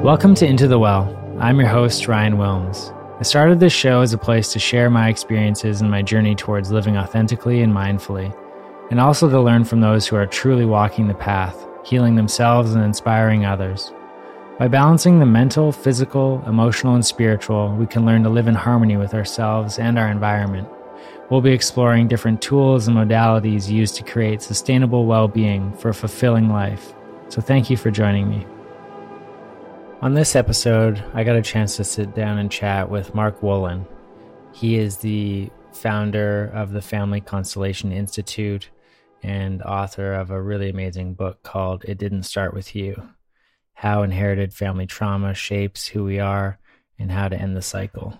Welcome to Into the Well. I'm your host, Ryan Wilms. I started this show as a place to share my experiences and my journey towards living authentically and mindfully, and also to learn from those who are truly walking the path, healing themselves and inspiring others. By balancing the mental, physical, emotional, and spiritual, we can learn to live in harmony with ourselves and our environment. We'll be exploring different tools and modalities used to create sustainable well being for a fulfilling life. So, thank you for joining me. On this episode, I got a chance to sit down and chat with Mark Wolynn. He is the founder of the Family Constellation Institute and author of a really amazing book called It Didn't Start With You How Inherited Family Trauma Shapes Who We Are and How to End the Cycle.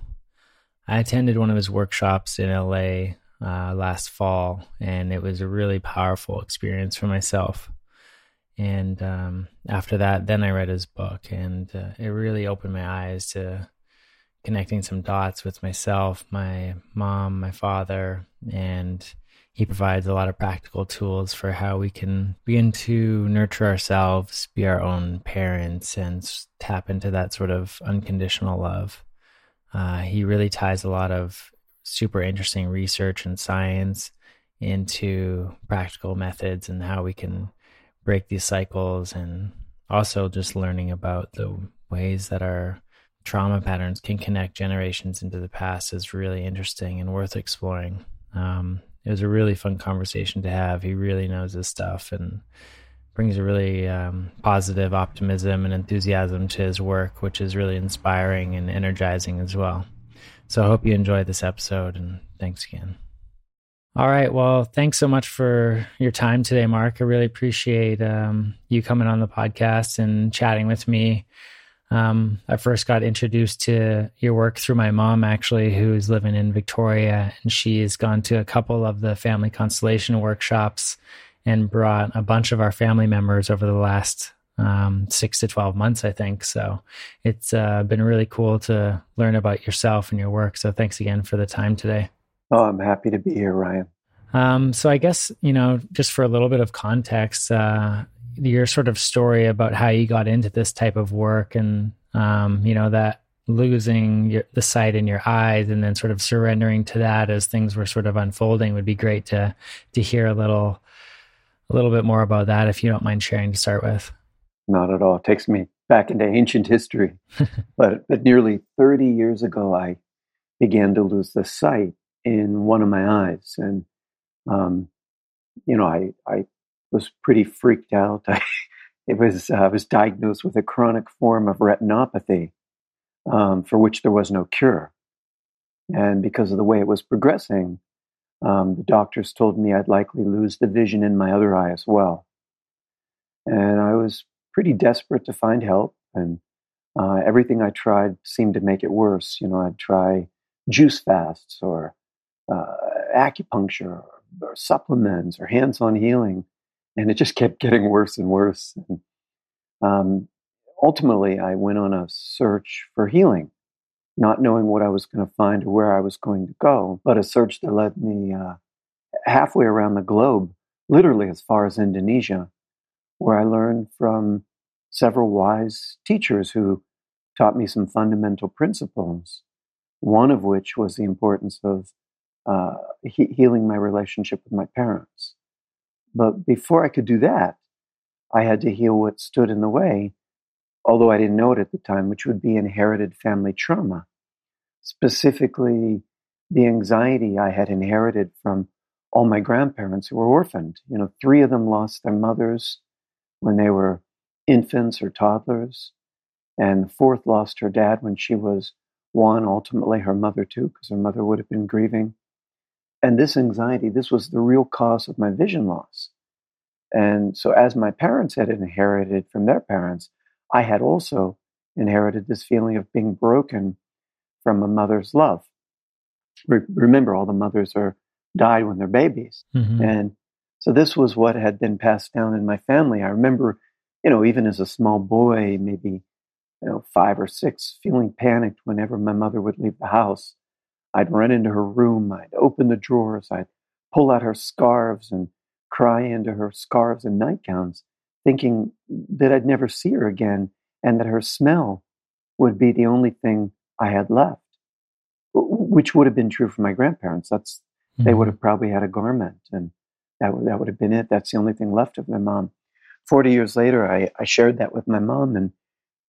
I attended one of his workshops in LA uh, last fall, and it was a really powerful experience for myself. And um, after that, then I read his book, and uh, it really opened my eyes to connecting some dots with myself, my mom, my father, and he provides a lot of practical tools for how we can begin to nurture ourselves, be our own parents, and tap into that sort of unconditional love. Uh, he really ties a lot of super interesting research and science into practical methods and how we can break these cycles and also just learning about the ways that our trauma patterns can connect generations into the past is really interesting and worth exploring. Um, it was a really fun conversation to have. He really knows his stuff and brings a really um, positive optimism and enthusiasm to his work, which is really inspiring and energizing as well. So I hope you enjoyed this episode and thanks again. All right. Well, thanks so much for your time today, Mark. I really appreciate um, you coming on the podcast and chatting with me. Um, I first got introduced to your work through my mom, actually, who's living in Victoria, and she's gone to a couple of the family constellation workshops and brought a bunch of our family members over the last um, six to 12 months, I think. So it's uh, been really cool to learn about yourself and your work. So thanks again for the time today. Oh, I'm happy to be here, Ryan. Um, so I guess, you know, just for a little bit of context, uh, your sort of story about how you got into this type of work and, um, you know, that losing your, the sight in your eyes and then sort of surrendering to that as things were sort of unfolding would be great to, to hear a little, a little bit more about that if you don't mind sharing to start with. Not at all. It takes me back into ancient history. but, but nearly 30 years ago, I began to lose the sight in one of my eyes, and um, you know, I I was pretty freaked out. I it was uh, I was diagnosed with a chronic form of retinopathy, um, for which there was no cure, and because of the way it was progressing, um, the doctors told me I'd likely lose the vision in my other eye as well, and I was pretty desperate to find help, and uh, everything I tried seemed to make it worse. You know, I'd try juice fasts or uh, acupuncture or, supplements or hands-on healing, and it just kept getting worse and worse. And um, ultimately, I went on a search for healing, not knowing what I was going to find or where I was going to go, but a search that led me uh, halfway around the globe, literally as far as Indonesia, where I learned from several wise teachers who taught me some fundamental principles. One of which was the importance of uh, he- healing my relationship with my parents. But before I could do that, I had to heal what stood in the way, although I didn't know it at the time, which would be inherited family trauma, specifically the anxiety I had inherited from all my grandparents who were orphaned. You know, three of them lost their mothers when they were infants or toddlers, and the fourth lost her dad when she was one, ultimately her mother too, because her mother would have been grieving. And this anxiety, this was the real cause of my vision loss. And so, as my parents had inherited from their parents, I had also inherited this feeling of being broken from a mother's love. Re- remember, all the mothers are died when they're babies, mm-hmm. and so this was what had been passed down in my family. I remember, you know, even as a small boy, maybe you know five or six, feeling panicked whenever my mother would leave the house I'd run into her room, I'd open the drawers, I'd pull out her scarves and cry into her scarves and nightgowns, thinking that I'd never see her again and that her smell would be the only thing I had left, which would have been true for my grandparents. That's mm-hmm. they would mm-hmm. have probably had a garment, and that would, that would have been it. That's the only thing left of my mom. Forty years later, I, I shared that with my mom, and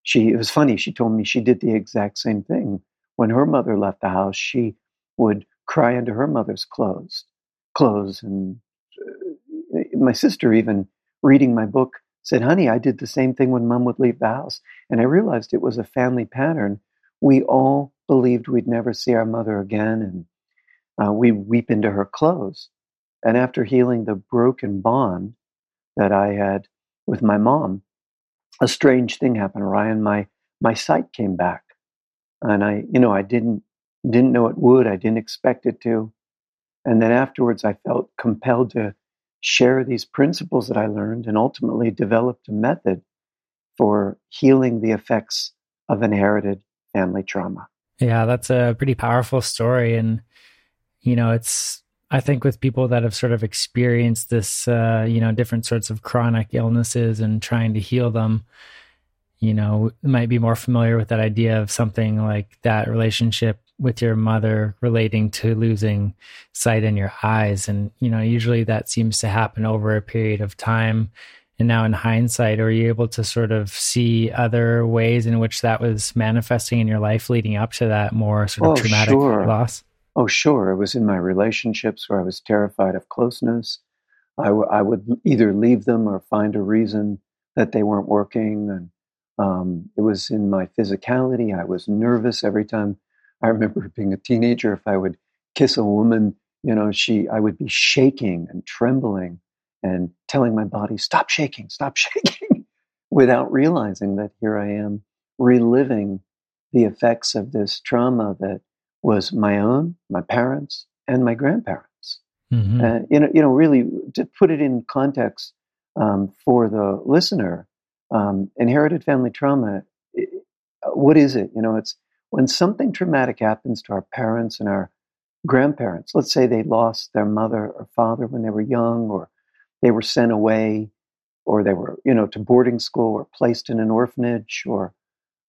she it was funny. She told me she did the exact same thing when her mother left the house. She would cry into her mother's clothes, clothes, and uh, my sister even reading my book said, Honey, I did the same thing when mom would leave the house. And I realized it was a family pattern. We all believed we'd never see our mother again, and uh, we weep into her clothes. And after healing the broken bond that I had with my mom, a strange thing happened, Ryan. My my sight came back, and I, you know, I didn't didn't know it would. I didn't expect it to. And then afterwards, I felt compelled to share these principles that I learned and ultimately developed a method for healing the effects of inherited family trauma. Yeah, that's a pretty powerful story. And, you know, it's, I think with people that have sort of experienced this, uh, you know, different sorts of chronic illnesses and trying to heal them, you know, might be more familiar with that idea of something like that relationship with your mother relating to losing sight in your eyes. And, you know, usually that seems to happen over a period of time. And now, in hindsight, are you able to sort of see other ways in which that was manifesting in your life leading up to that more sort of oh, traumatic sure. loss? Oh, sure. It was in my relationships where I was terrified of closeness. I, w- I would either leave them or find a reason that they weren't working. And um, it was in my physicality. I was nervous every time I remember being a teenager, if I would kiss a woman, you know, she, I would be shaking and trembling and telling my body, stop shaking, stop shaking, without realizing that here I am reliving the effects of this trauma that was my own, my parents, and my grandparents. Mm-hmm. Uh, you know, you know, really to put it in context um, for the listener, um, inherited family trauma. It, what is it? You know, it's when something traumatic happens to our parents and our grandparents, let's say they lost their mother or father when they were young, or they were sent away, or they were, you know, to boarding school or placed in an orphanage or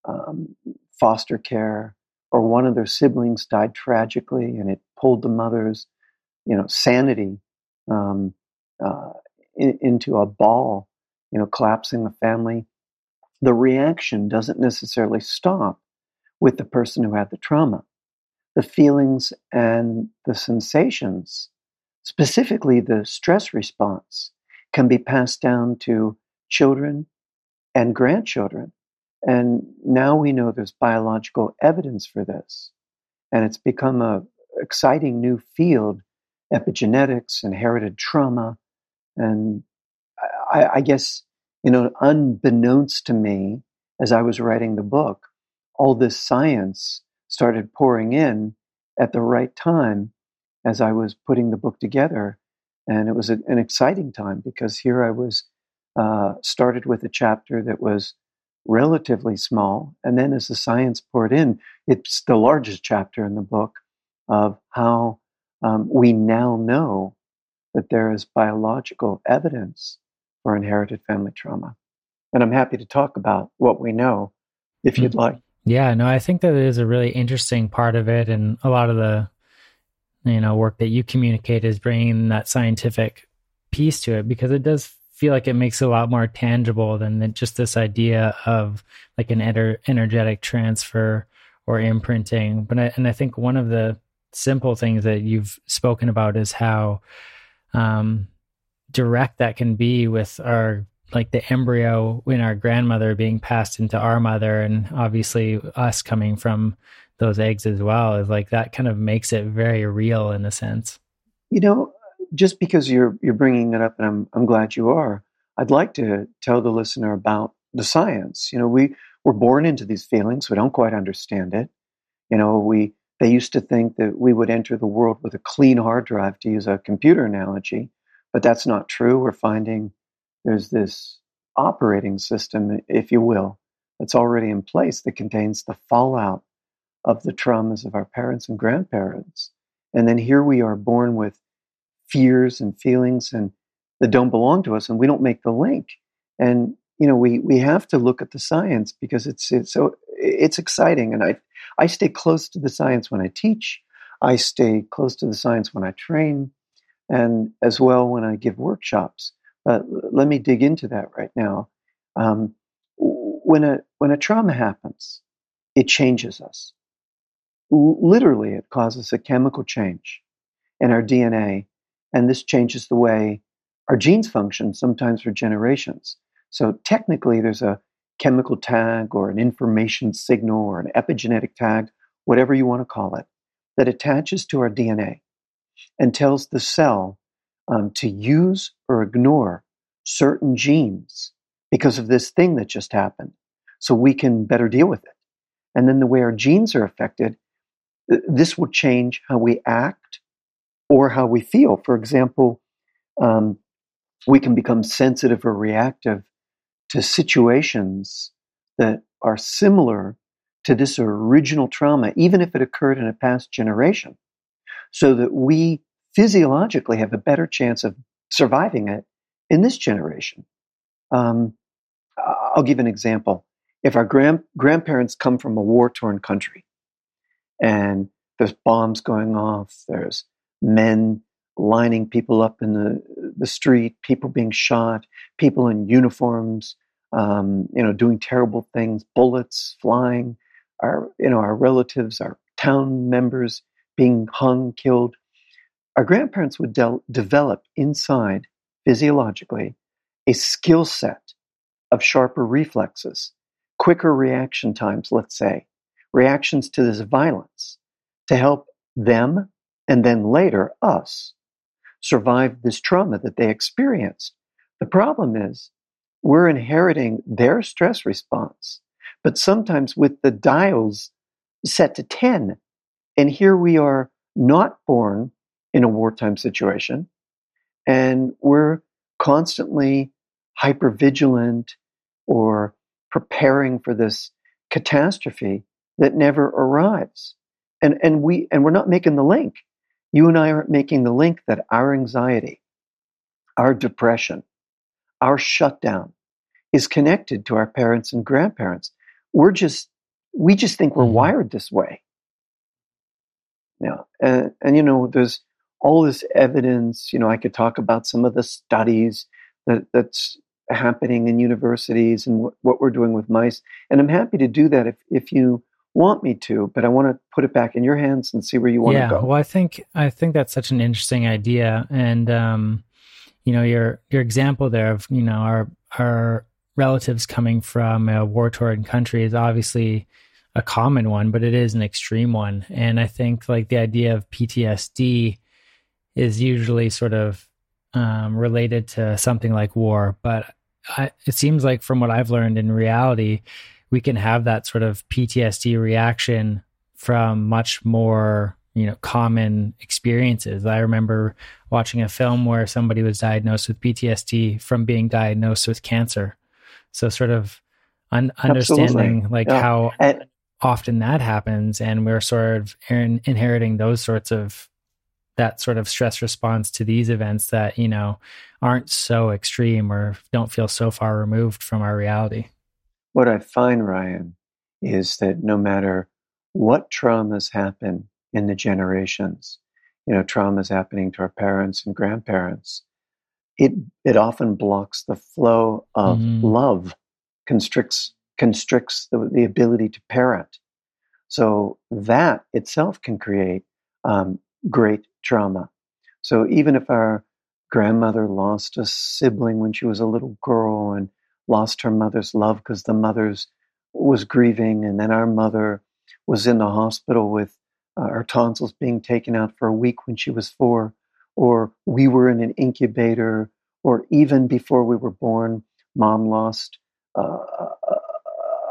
um, foster care, or one of their siblings died tragically and it pulled the mother's, you know, sanity um, uh, in, into a ball, you know, collapsing the family. The reaction doesn't necessarily stop with the person who had the trauma. The feelings and the sensations, specifically the stress response, can be passed down to children and grandchildren. And now we know there's biological evidence for this. And it's become a exciting new field, epigenetics, inherited trauma. And I, I guess, you know, unbeknownst to me, as I was writing the book, all this science started pouring in at the right time as I was putting the book together. And it was a, an exciting time because here I was uh, started with a chapter that was relatively small. And then as the science poured in, it's the largest chapter in the book of how um, we now know that there is biological evidence for inherited family trauma. And I'm happy to talk about what we know if you'd mm-hmm. like. Yeah, no, I think that is a really interesting part of it, and a lot of the you know work that you communicate is bringing that scientific piece to it because it does feel like it makes it a lot more tangible than just this idea of like an ener- energetic transfer or imprinting. But I, and I think one of the simple things that you've spoken about is how um, direct that can be with our like the embryo in our grandmother being passed into our mother and obviously us coming from those eggs as well is like that kind of makes it very real in a sense. You know just because you're you're bringing it up and I'm I'm glad you are I'd like to tell the listener about the science. You know we we're born into these feelings. We don't quite understand it. You know we they used to think that we would enter the world with a clean hard drive to use a computer analogy but that's not true we're finding there's this operating system, if you will, that's already in place that contains the fallout of the traumas of our parents and grandparents. And then here we are born with fears and feelings and that don't belong to us and we don't make the link. And you know, we we have to look at the science because it's it's so it's exciting, and I I stay close to the science when I teach. I stay close to the science when I train, and as well when I give workshops. But let me dig into that right now. Um, when a when a trauma happens, it changes us. L- literally, it causes a chemical change in our DNA, and this changes the way our genes function. Sometimes for generations. So technically, there's a chemical tag or an information signal or an epigenetic tag, whatever you want to call it, that attaches to our DNA and tells the cell um, to use or ignore certain genes because of this thing that just happened so we can better deal with it. And then the way our genes are affected, this will change how we act or how we feel. For example, um, we can become sensitive or reactive to situations that are similar to this original trauma, even if it occurred in a past generation, so that we physiologically have a better chance of surviving it in this generation. Um, I'll give an example. If our grand, grandparents come from a war torn country and there's bombs going off, there's men lining people up in the, the street, people being shot, people in uniforms, um, you know, doing terrible things, bullets flying, our, you know, our relatives, our town members being hung, killed. Our grandparents would de- develop inside physiologically a skill set of sharper reflexes, quicker reaction times, let's say, reactions to this violence to help them and then later us survive this trauma that they experienced. The problem is we're inheriting their stress response, but sometimes with the dials set to 10. And here we are not born in a wartime situation, and we're constantly hyper vigilant or preparing for this catastrophe that never arrives. And, and we and we're not making the link. You and I aren't making the link that our anxiety, our depression, our shutdown is connected to our parents and grandparents. We're just, we just think we're mm-hmm. wired this way. Yeah. And, and, you know, there's all this evidence, you know, I could talk about some of the studies that, that's happening in universities and what, what we're doing with mice. And I'm happy to do that if, if you want me to, but I want to put it back in your hands and see where you want yeah, to go. Well, I think, I think that's such an interesting idea. And, um, you know your your example there of you know our our relatives coming from a war torn country is obviously a common one, but it is an extreme one. And I think like the idea of PTSD is usually sort of um, related to something like war, but I, it seems like from what I've learned in reality, we can have that sort of PTSD reaction from much more you know common experiences i remember watching a film where somebody was diagnosed with ptsd from being diagnosed with cancer so sort of un- understanding like yeah. how and, often that happens and we're sort of in- inheriting those sorts of that sort of stress response to these events that you know aren't so extreme or don't feel so far removed from our reality what i find ryan is that no matter what traumas happen in the generations. You know, trauma is happening to our parents and grandparents. It it often blocks the flow of mm-hmm. love, constricts constricts the, the ability to parent. So that itself can create um, great trauma. So even if our grandmother lost a sibling when she was a little girl and lost her mother's love because the mother's was grieving, and then our mother was in the hospital with uh, our tonsils being taken out for a week when she was four, or we were in an incubator, or even before we were born, mom lost uh,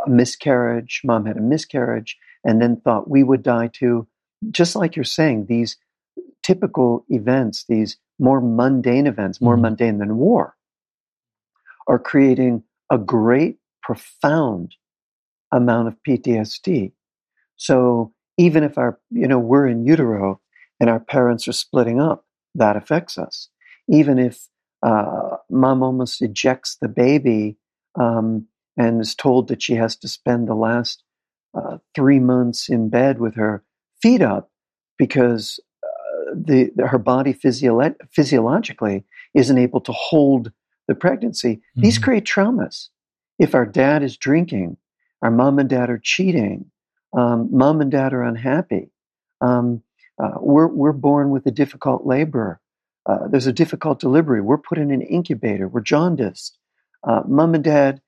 a miscarriage, mom had a miscarriage, and then thought we would die too. Just like you're saying, these typical events, these more mundane events, more mm-hmm. mundane than war, are creating a great, profound amount of PTSD. So even if our, you know, we're in utero and our parents are splitting up, that affects us. Even if uh, mom almost ejects the baby um, and is told that she has to spend the last uh, three months in bed with her feet up because uh, the, the, her body physio- physiologically isn't able to hold the pregnancy. Mm-hmm. These create traumas. If our dad is drinking, our mom and dad are cheating, um, mom and dad are unhappy. Um, uh, we're, we're born with a difficult labor. Uh, there's a difficult delivery. We're put in an incubator. We're jaundiced. Uh, mom and dad,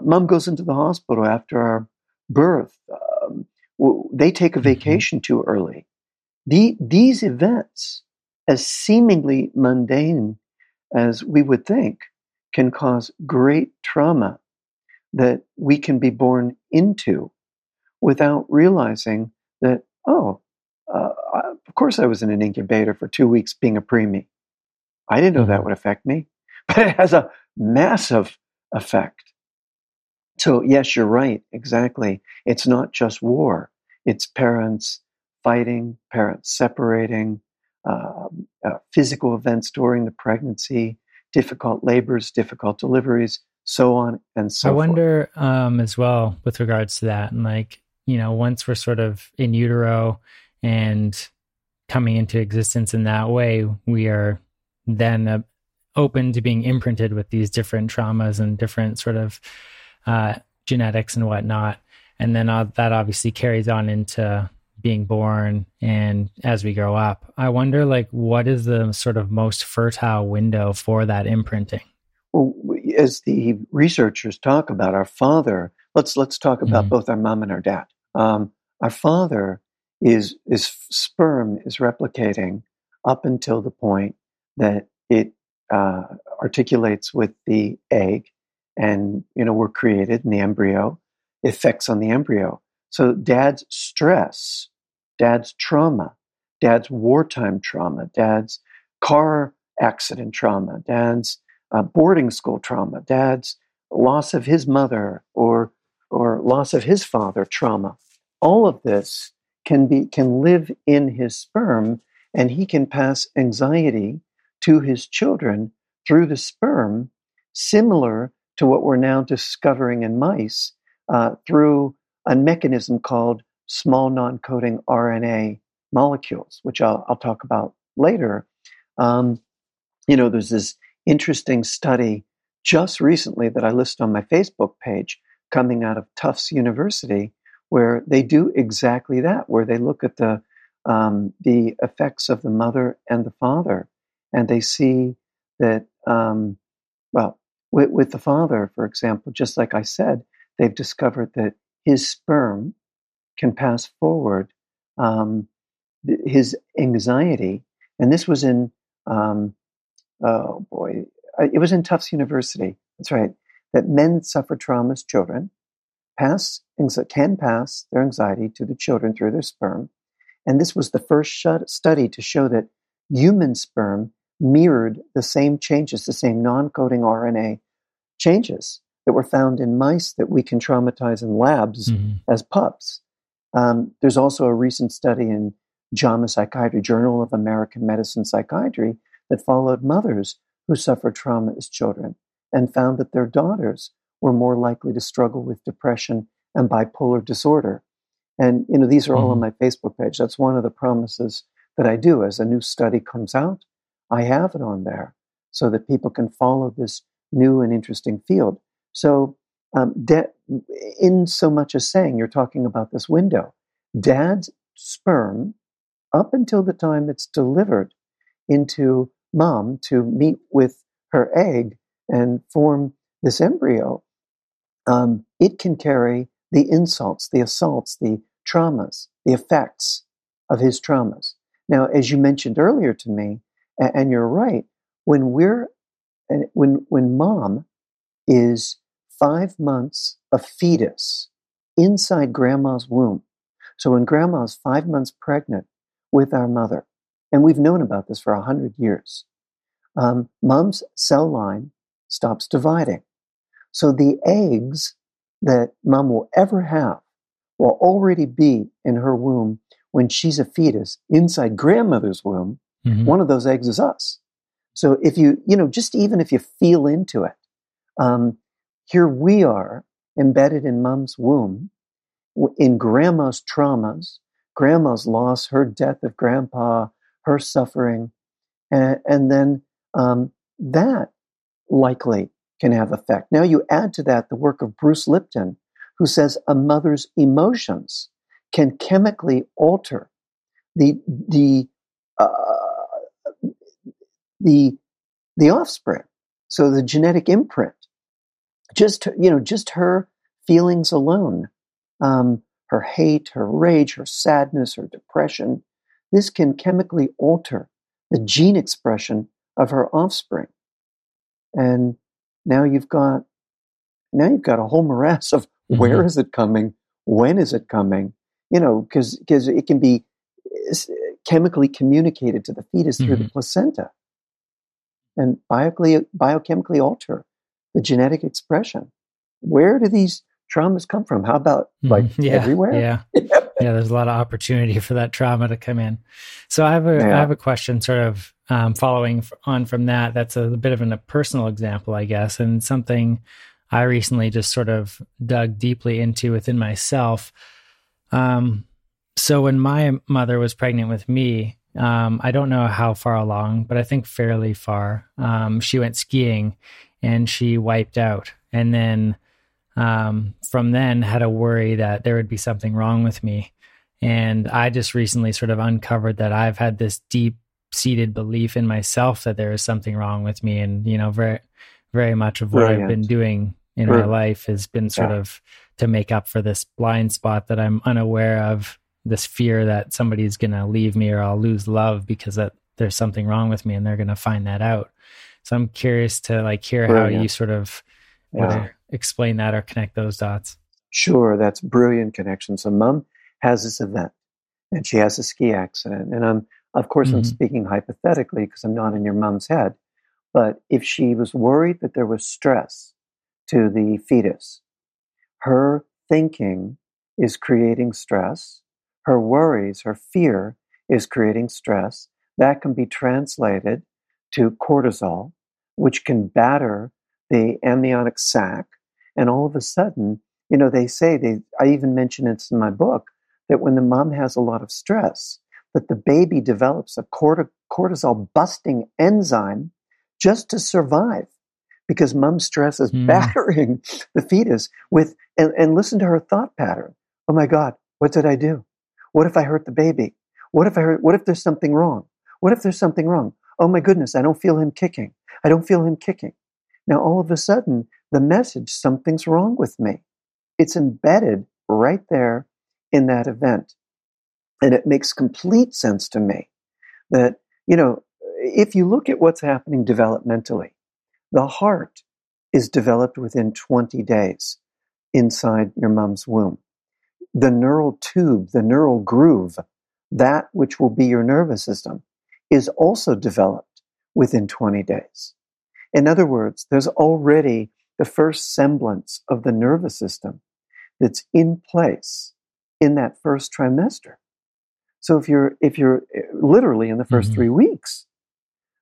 mom goes into the hospital after our birth. Um, they take a mm-hmm. vacation too early. The, these events, as seemingly mundane as we would think, can cause great trauma that we can be born into without realizing that, oh, uh, of course I was in an incubator for two weeks being a preemie. I didn't know that mm-hmm. would affect me, but it has a massive effect. So, yes, you're right. Exactly. It's not just war. It's parents fighting, parents separating, uh, uh, physical events during the pregnancy, difficult labors, difficult deliveries, so on and so forth. I wonder um, as well with regards to that. And like, you know, once we're sort of in utero and coming into existence in that way, we are then uh, open to being imprinted with these different traumas and different sort of uh, genetics and whatnot. And then uh, that obviously carries on into being born and as we grow up. I wonder, like, what is the sort of most fertile window for that imprinting? Well, as the researchers talk about our father, let's let's talk about mm-hmm. both our mom and our dad. Um, our father is is sperm is replicating up until the point that it uh, articulates with the egg, and you know we're created in the embryo, effects on the embryo. So dad's stress, dad's trauma, dad's wartime trauma, dad's car accident trauma, dad's uh, boarding school trauma, dad's loss of his mother or or loss of his father trauma. All of this can be can live in his sperm and he can pass anxiety to his children through the sperm, similar to what we're now discovering in mice uh, through a mechanism called small non coding RNA molecules, which I'll, I'll talk about later. Um, you know, there's this interesting study just recently that I list on my Facebook page coming out of Tufts University, where they do exactly that, where they look at the um, the effects of the mother and the father, and they see that um, well, with, with the father, for example, just like I said, they've discovered that his sperm can pass forward um, his anxiety, and this was in um, oh boy, it was in Tufts University. That's right. That men suffer trauma as children pass can pass their anxiety to the children through their sperm, and this was the first study to show that human sperm mirrored the same changes, the same non-coding RNA changes that were found in mice that we can traumatize in labs mm-hmm. as pups. Um, there's also a recent study in JAMA Psychiatry, Journal of American Medicine Psychiatry, that followed mothers who suffered trauma as children and found that their daughters were more likely to struggle with depression and bipolar disorder. And you know, these are all mm-hmm. on my Facebook page. That's one of the promises that I do. As a new study comes out, I have it on there so that people can follow this new and interesting field. So, um, de- in so much as saying you're talking about this window, dad's sperm, up until the time it's delivered into mom to meet with her egg and form this embryo, um, it can carry the insults, the assaults, the traumas, the effects of his traumas. Now, as you mentioned earlier to me, and, and you're right, when we're when when mom is five months a fetus inside grandma's womb. So when grandma's five months pregnant with our mother, and we've known about this for a hundred years, um, mom's cell line stops dividing. So the eggs that mom will ever have will already be in her womb when she's a fetus inside grandmother's womb. Mm-hmm. One of those eggs is us. So if you, you know, just even if you feel into it, um, here we are embedded in mom's womb in grandma's traumas, grandma's loss, her death of grandpa, her suffering, and, and then um, that likely can have effect. Now you add to that the work of Bruce Lipton, who says a mother's emotions can chemically alter the the uh, the the offspring. So the genetic imprint, just you know, just her feelings alone, um, her hate, her rage, her sadness, her depression, this can chemically alter the gene expression of her offspring. And now you've got now you've got a whole morass of mm-hmm. where is it coming, when is it coming, you know, because because it can be chemically communicated to the fetus mm-hmm. through the mm-hmm. placenta and biologically, biochemically alter the genetic expression. Where do these traumas come from? How about like mm, yeah, everywhere? Yeah. yeah, there's a lot of opportunity for that trauma to come in. So I have a yeah. I have a question sort of um, following on from that. That's a, a bit of an, a personal example, I guess, and something I recently just sort of dug deeply into within myself. Um, so when my mother was pregnant with me, um, I don't know how far along, but I think fairly far. Um, she went skiing and she wiped out. And then um, from then had a worry that there would be something wrong with me. And I just recently sort of uncovered that I've had this deep seated belief in myself that there is something wrong with me. And, you know, very, very much of what Brilliant. I've been doing in Brilliant. my life has been sort yeah. of to make up for this blind spot that I'm unaware of this fear that somebody's going to leave me or I'll lose love because that there's something wrong with me and they're going to find that out. So I'm curious to like hear brilliant. how you sort of yeah. explain that or connect those dots. Sure, that's brilliant connection. So mom has this event and she has a ski accident and I'm of course mm-hmm. I'm speaking hypothetically because I'm not in your mom's head. But if she was worried that there was stress to the fetus, her thinking is creating stress her worries, her fear is creating stress. That can be translated to cortisol, which can batter the amniotic sac. And all of a sudden, you know, they say, they, I even mention it in my book, that when the mom has a lot of stress, that the baby develops a cortisol busting enzyme just to survive because mom's stress is mm. battering the fetus with, and, and listen to her thought pattern. Oh my God, what did I do? What if I hurt the baby? What if I hurt, what if there's something wrong? What if there's something wrong? Oh my goodness, I don't feel him kicking. I don't feel him kicking. Now all of a sudden, the message, something's wrong with me. It's embedded right there in that event. And it makes complete sense to me that, you know, if you look at what's happening developmentally, the heart is developed within 20 days inside your mom's womb the neural tube, the neural groove, that which will be your nervous system, is also developed within 20 days. In other words, there's already the first semblance of the nervous system that's in place in that first trimester. So if you're if you're eh, literally in the 1st mm-hmm. 3 weeks.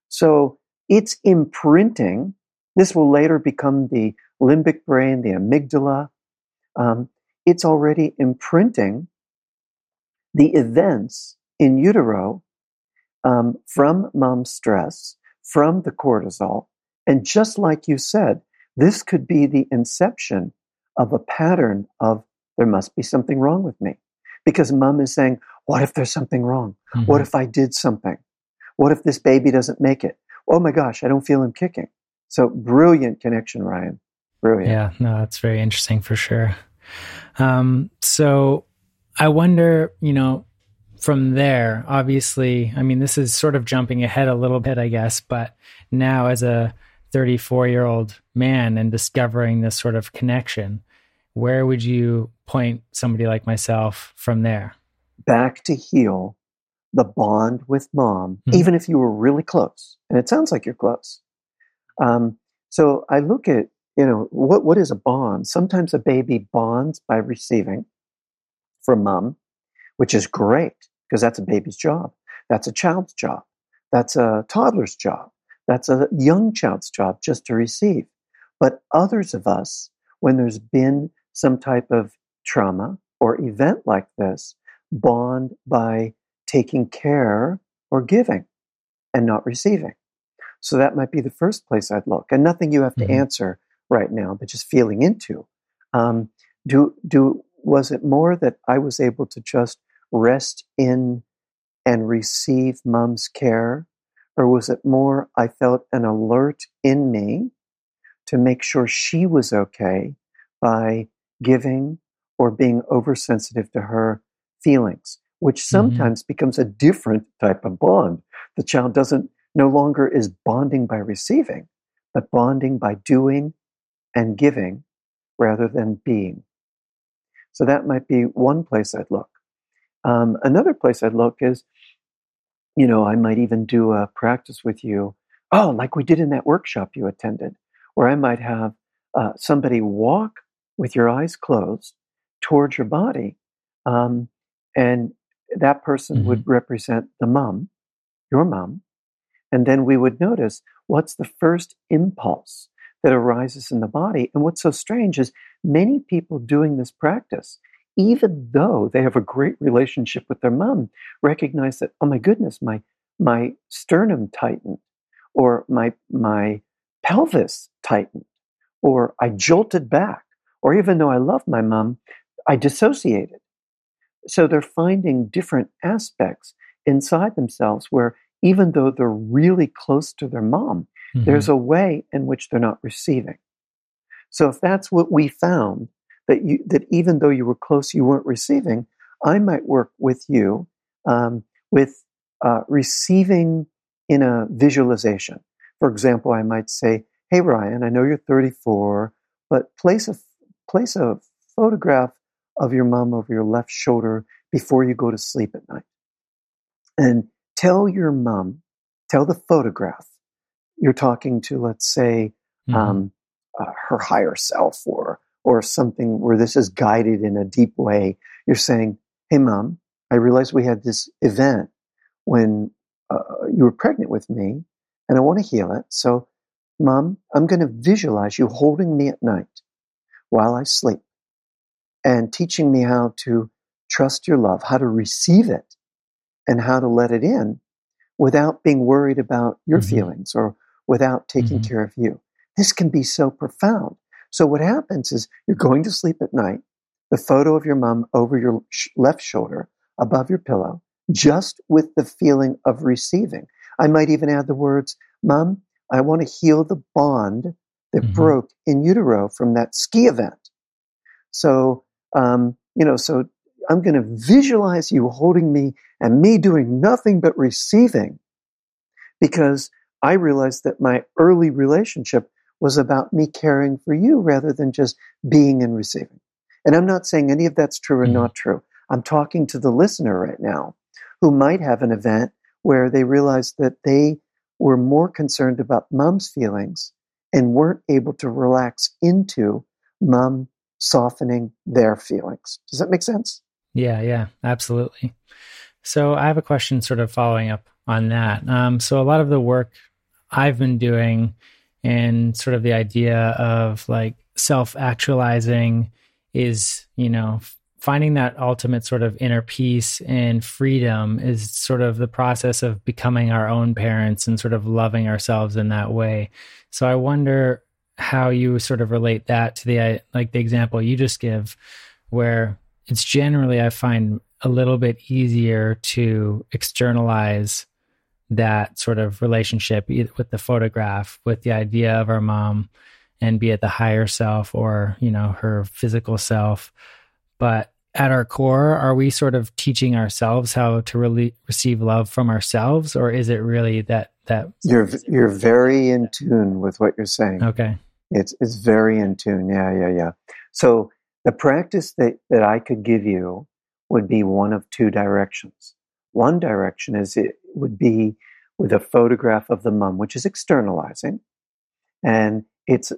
So it's imprinting. This will later become the limbic brain, the amygdala. Um, it's already imprinting the events in utero um, from mom's stress, from the cortisol. And just like you said, this could be the inception of a pattern of there must be something wrong with me. Because mom is saying, what if there's something wrong? Mm-hmm. What if I did something? What if this baby doesn't make it? Oh my gosh, I don't feel him kicking. So brilliant connection, Ryan. Brilliant. Yeah, no, that's very interesting for sure. Um, so I wonder, you know, from there, obviously, I mean, this is sort of jumping ahead a little bit, I guess, but now as a 34 year old man and discovering this sort of connection, where would you point somebody like myself from there? Back to heal the bond with mom, mm-hmm. even if you were really close. And it sounds like you're close. Um, so I look at you know, what, what is a bond? Sometimes a baby bonds by receiving from mom, which is great because that's a baby's job. That's a child's job. That's a toddler's job. That's a young child's job just to receive. But others of us when there's been some type of trauma or event like this, bond by taking care or giving and not receiving. So that might be the first place I'd look, and nothing you have to mm-hmm. answer right now, but just feeling into. Um, do do was it more that I was able to just rest in and receive mom's care, or was it more I felt an alert in me to make sure she was okay by giving or being oversensitive to her feelings, which mm-hmm. sometimes mm-hmm. becomes a different type of bond. The child doesn't no longer is bonding by receiving, but bonding by doing and giving rather than being. So that might be one place I'd look. Um, another place I'd look is, you know, I might even do a practice with you. Oh, like we did in that workshop you attended, where I might have uh, somebody walk with your eyes closed towards your body. Um, and that person mm-hmm. would represent the mom, your mom. And then we would notice what's the first impulse that arises in the body. And what's so strange is many people doing this practice, even though they have a great relationship with their mom, recognize that, oh my goodness, my my sternum tightened, or my my pelvis tightened, or I jolted back, or even though I love my mom, I dissociated. So they're finding different aspects inside themselves where even though they're really close to their mom, Mm-hmm. There's a way in which they're not receiving. So if that's what we found, that you that even though you were close, you weren't receiving, I might work with you um, with uh, receiving in a visualization. For example, I might say, "Hey Ryan, I know you're 34, but place a place a photograph of your mom over your left shoulder before you go to sleep at night, and tell your mom, tell the photograph you're talking to, let's say, mm-hmm. um, uh, her higher self or or something where this is guided in a deep way. You're saying, "Hey, mom, I realized we had this event when uh, you were pregnant with me, and I want to heal it. So, mom, I'm going to visualize you holding me at night while I sleep, and teaching me how to trust your love, how to receive it, and how to let it in." Without being worried about your mm-hmm. feelings or without taking mm-hmm. care of you. This can be so profound. So what happens is you're going to sleep at night, the photo of your mom over your sh- left shoulder, above your pillow, just with the feeling of receiving. I might even add the words, Mom, I want to heal the bond that mm-hmm. broke in utero from that ski event. So, um, you know, so I'm going to visualize you holding me and me doing nothing but receiving because I realized that my early relationship was about me caring for you rather than just being and receiving. And I'm not saying any of that's true or mm-hmm. not true. I'm talking to the listener right now who might have an event where they realized that they were more concerned about mom's feelings and weren't able to relax into mom softening their feelings. Does that make sense? Yeah, yeah, absolutely. So I have a question sort of following up on that. Um, so a lot of the work I've been doing and sort of the idea of like self actualizing is, you know, finding that ultimate sort of inner peace and freedom is sort of the process of becoming our own parents and sort of loving ourselves in that way. So I wonder how you sort of relate that to the like the example you just give where it's generally I find a little bit easier to externalize that sort of relationship with the photograph, with the idea of our mom, and be it the higher self or you know her physical self. But at our core, are we sort of teaching ourselves how to really receive love from ourselves, or is it really that that you're you're very in tune with what you're saying? Okay, it's it's very in tune. Yeah, yeah, yeah. So the practice that that I could give you would be one of two directions. One direction is it would be with a photograph of the mum, which is externalizing, and it's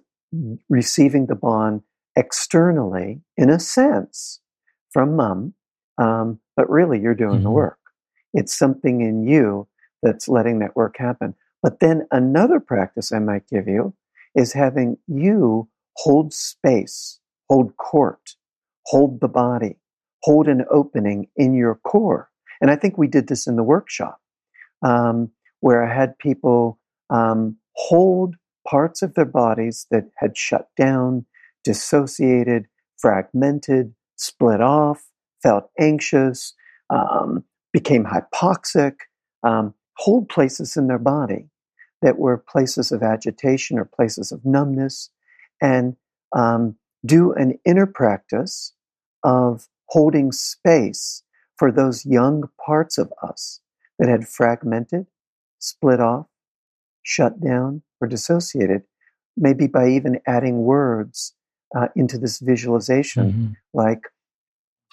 receiving the bond externally, in a sense, from mum, um, but really you're doing mm-hmm. the work. It's something in you that's letting that work happen. But then another practice I might give you is having you hold space, hold court, hold the body, hold an opening in your core. And I think we did this in the workshop um, where I had people um, hold parts of their bodies that had shut down, dissociated, fragmented, split off, felt anxious, um, became hypoxic, um, hold places in their body that were places of agitation or places of numbness, and um, do an inner practice of holding space for those young parts of us that had fragmented, split off, shut down, or dissociated, maybe by even adding words uh, into this visualization, mm-hmm. like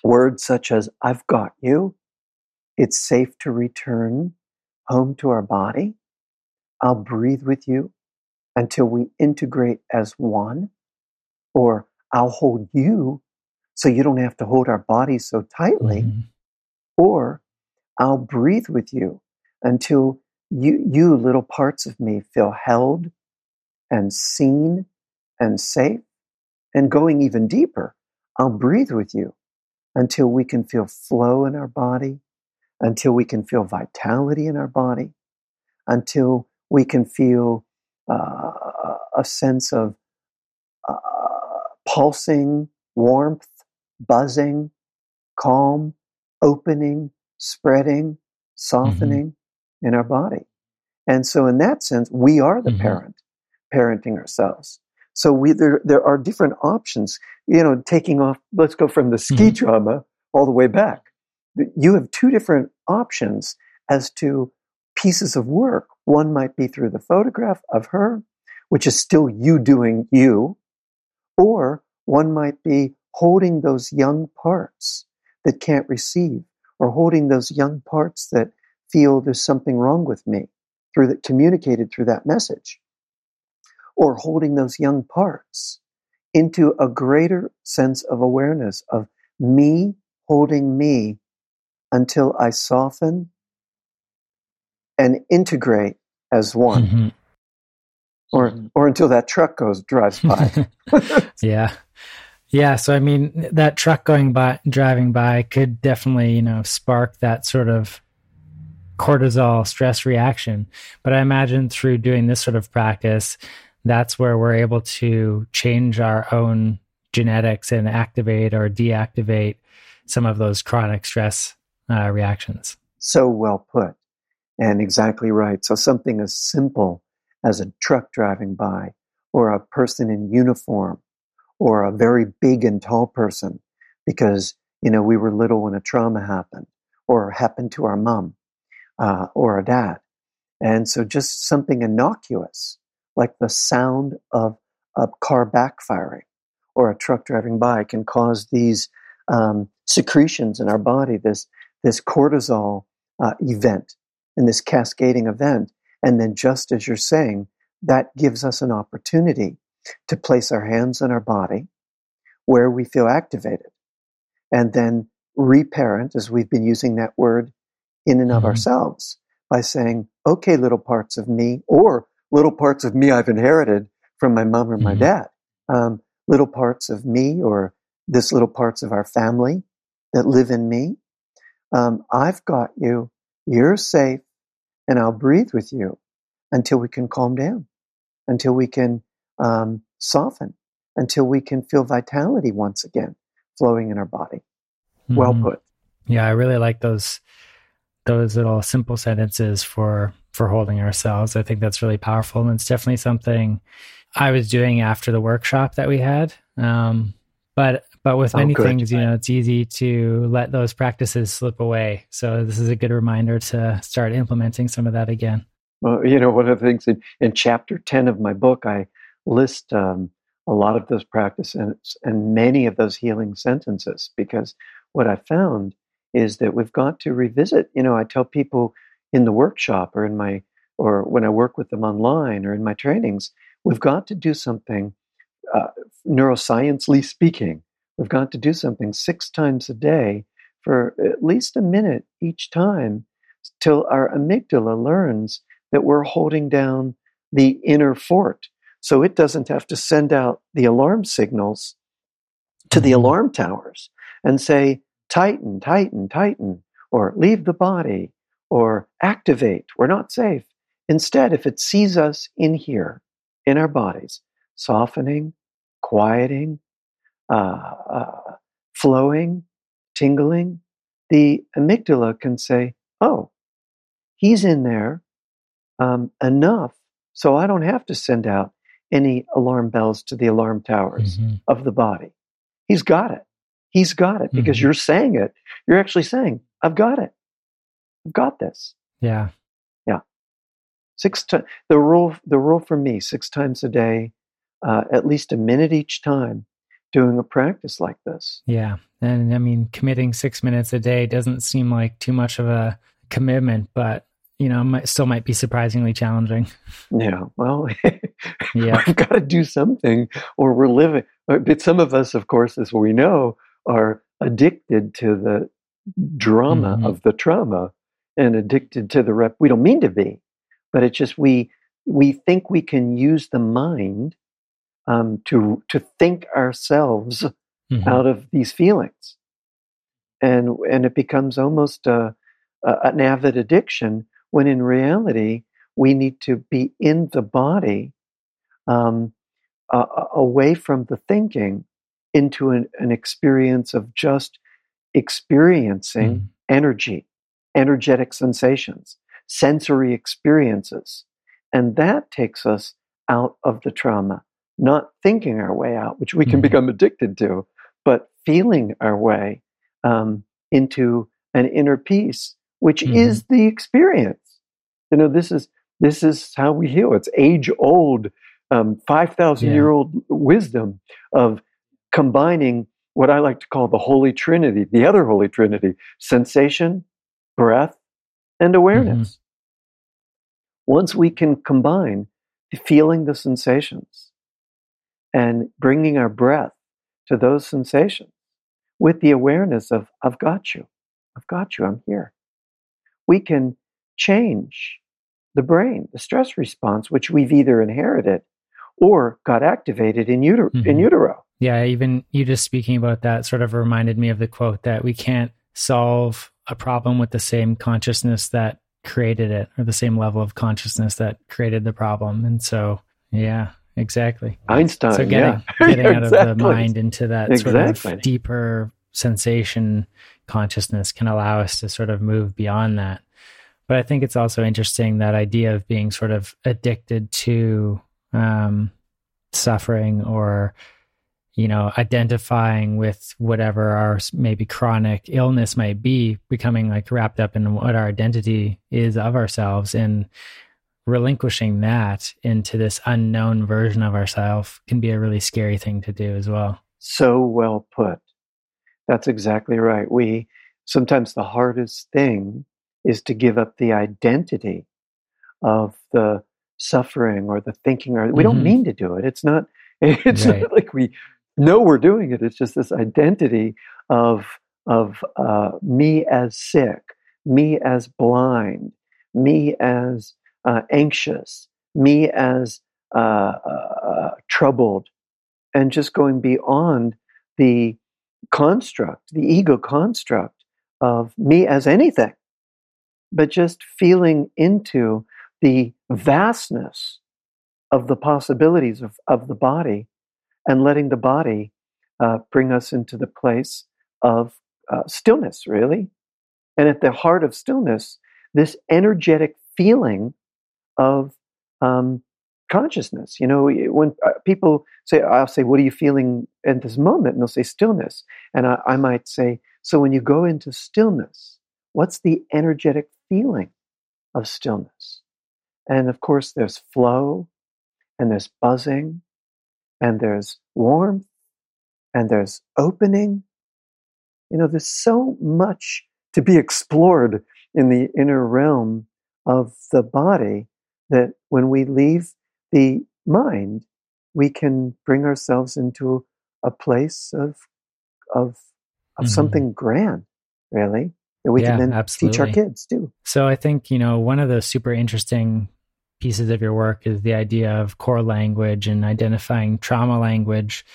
words such as, I've got you, it's safe to return home to our body, I'll breathe with you until we integrate as one, or I'll hold you so you don't have to hold our bodies so tightly, mm-hmm. or I'll breathe with you until you, you little parts of me feel held and seen and safe. And going even deeper, I'll breathe with you until we can feel flow in our body, until we can feel vitality in our body, until we can feel uh, a sense of uh, pulsing, warmth, buzzing, calm, opening, spreading, mm-hmm. softening mm-hmm. in our body. And so, in that sense, we are the mm-hmm. parent parenting ourselves. So we there there are different options. You know, taking off. Let's go from the ski mm-hmm. trauma all the way back. You have two different options as to pieces of work. One might be through the photograph of her, which is still you doing you, or one might be holding those young parts that can't receive, or holding those young parts that feel there's something wrong with me through that communicated through that message or holding those young parts into a greater sense of awareness of me holding me until I soften and integrate as one. Mm-hmm. Or, or until that truck goes drives by. yeah, yeah. So I mean, that truck going by, driving by, could definitely you know spark that sort of cortisol stress reaction. But I imagine through doing this sort of practice, that's where we're able to change our own genetics and activate or deactivate some of those chronic stress uh, reactions. So well put and exactly right. So something as simple as a truck driving by or a person in uniform or a very big and tall person because, you know, we were little when a trauma happened or happened to our mom uh, or a dad. And so just something innocuous like the sound of a car backfiring or a truck driving by can cause these um, secretions in our body, this, this cortisol uh, event and this cascading event. And then, just as you're saying, that gives us an opportunity to place our hands on our body where we feel activated and then reparent, as we've been using that word in and of mm-hmm. ourselves, by saying, okay, little parts of me, or little parts of me I've inherited from my mom or my mm-hmm. dad, um, little parts of me or this little parts of our family that live in me. Um, I've got you. You're safe, and I'll breathe with you until we can calm down, until we can um, soften, until we can feel vitality once again flowing in our body. Mm-hmm. Well put. Yeah, I really like those those little simple sentences for for holding ourselves. I think that's really powerful. And it's definitely something I was doing after the workshop that we had. Um, but but with oh, many good. things, you know, it's easy to let those practices slip away. So this is a good reminder to start implementing some of that again. Well, you know, one of the things in, in chapter 10 of my book, I list um, a lot of those practices and many of those healing sentences because what I found is that we've got to revisit. You know, I tell people in the workshop or in my or when I work with them online or in my trainings, we've got to do something uh, neuroscientifically speaking. We've got to do something six times a day for at least a minute each time till our amygdala learns that we're holding down the inner fort. So it doesn't have to send out the alarm signals to the Mhm. alarm towers and say, tighten, tighten, tighten, or leave the body, or activate, we're not safe. Instead, if it sees us in here, in our bodies, softening, quieting, uh, uh, flowing, tingling, the amygdala can say, oh, he's in there um, enough so I don't have to send out any alarm bells to the alarm towers Mhm. of the body. He's got it. He's got it because Mhm. you're saying it. You're actually saying, I've got it. I've got this. Yeah. Yeah. Six times. The rule, the rule for me, six times a day, uh, at least a minute each time, doing a practice like this. Yeah. And I mean, committing six minutes a day doesn't seem like too much of a commitment, but, you know, might, still might be surprisingly challenging. Yeah. Well, Yeah. we've got to do something, or we're living. uh, But some of us, of course, as we know, are addicted to the drama Mhm. of the trauma and addicted to the rep. We don't mean to be, but it's just we we think we can use the mind um, to to think ourselves Mhm. out of these feelings, and and it becomes almost a, a, an avid addiction. When in reality, we need to be in the body, um, uh, away from the thinking, into an, an experience of just experiencing Mhm. energy, energetic sensations, sensory experiences. And that takes us out of the trauma, not thinking our way out, which we can Mhm. become addicted to, but feeling our way um, into an inner peace, which Mhm. is the experience. You know, this is this is how we heal. It's age old, um, five thousand Yeah. year old wisdom of combining what I like to call the Holy Trinity, the other Holy Trinity: sensation, breath, and awareness. Once we can combine feeling the sensations and bringing our breath to those sensations with the awareness of, I've got you, I've got you, I'm here, we can change the brain, the stress response, which we've either inherited or got activated in, uter- in Mhm. utero. Yeah, even you just speaking about that sort of reminded me of the quote that we can't solve a problem with the same consciousness that created it or the same level of consciousness that created the problem. And so, yeah, exactly. Einstein, so getting yeah. getting out of the mind into that sort of deeper sensation consciousness can allow us to sort of move beyond that. But I think it's also interesting that idea of being sort of addicted to um, suffering or you know identifying with whatever our maybe chronic illness might be becoming like wrapped up in what our identity is of ourselves and relinquishing that into this unknown version of ourselves can be a really scary thing to do as well So well put. That's exactly right. We sometimes the hardest thing is to give up the identity of the suffering or the thinking or we don't Mhm. mean to do it. It's not it's Right. not like we know we're doing it. It's just this identity of of uh, me as sick, me as blind, me as uh, anxious, me as uh, uh, troubled, and just going beyond the construct, the ego construct of me as anything, but just feeling into the vastness of the possibilities of, of the body and letting the body uh, bring us into the place of uh, stillness, really. And at the heart of stillness, this energetic feeling of um, consciousness. You know, when uh, people say, I'll say, What are you feeling at this moment? And they'll say, Stillness. And I, I might say, So when you go into stillness, what's the energetic feeling of stillness? And of course, there's flow, and there's buzzing, and there's warmth, and there's opening. You know, there's so much to be explored in the inner realm of the body that when we leave the mind, we can bring ourselves into a place of of of Mhm. something grand, really, that we Yeah, can then teach our absolutely. kids too. So I think, you know, one of the super interesting pieces of your work is the idea of core language and identifying trauma language.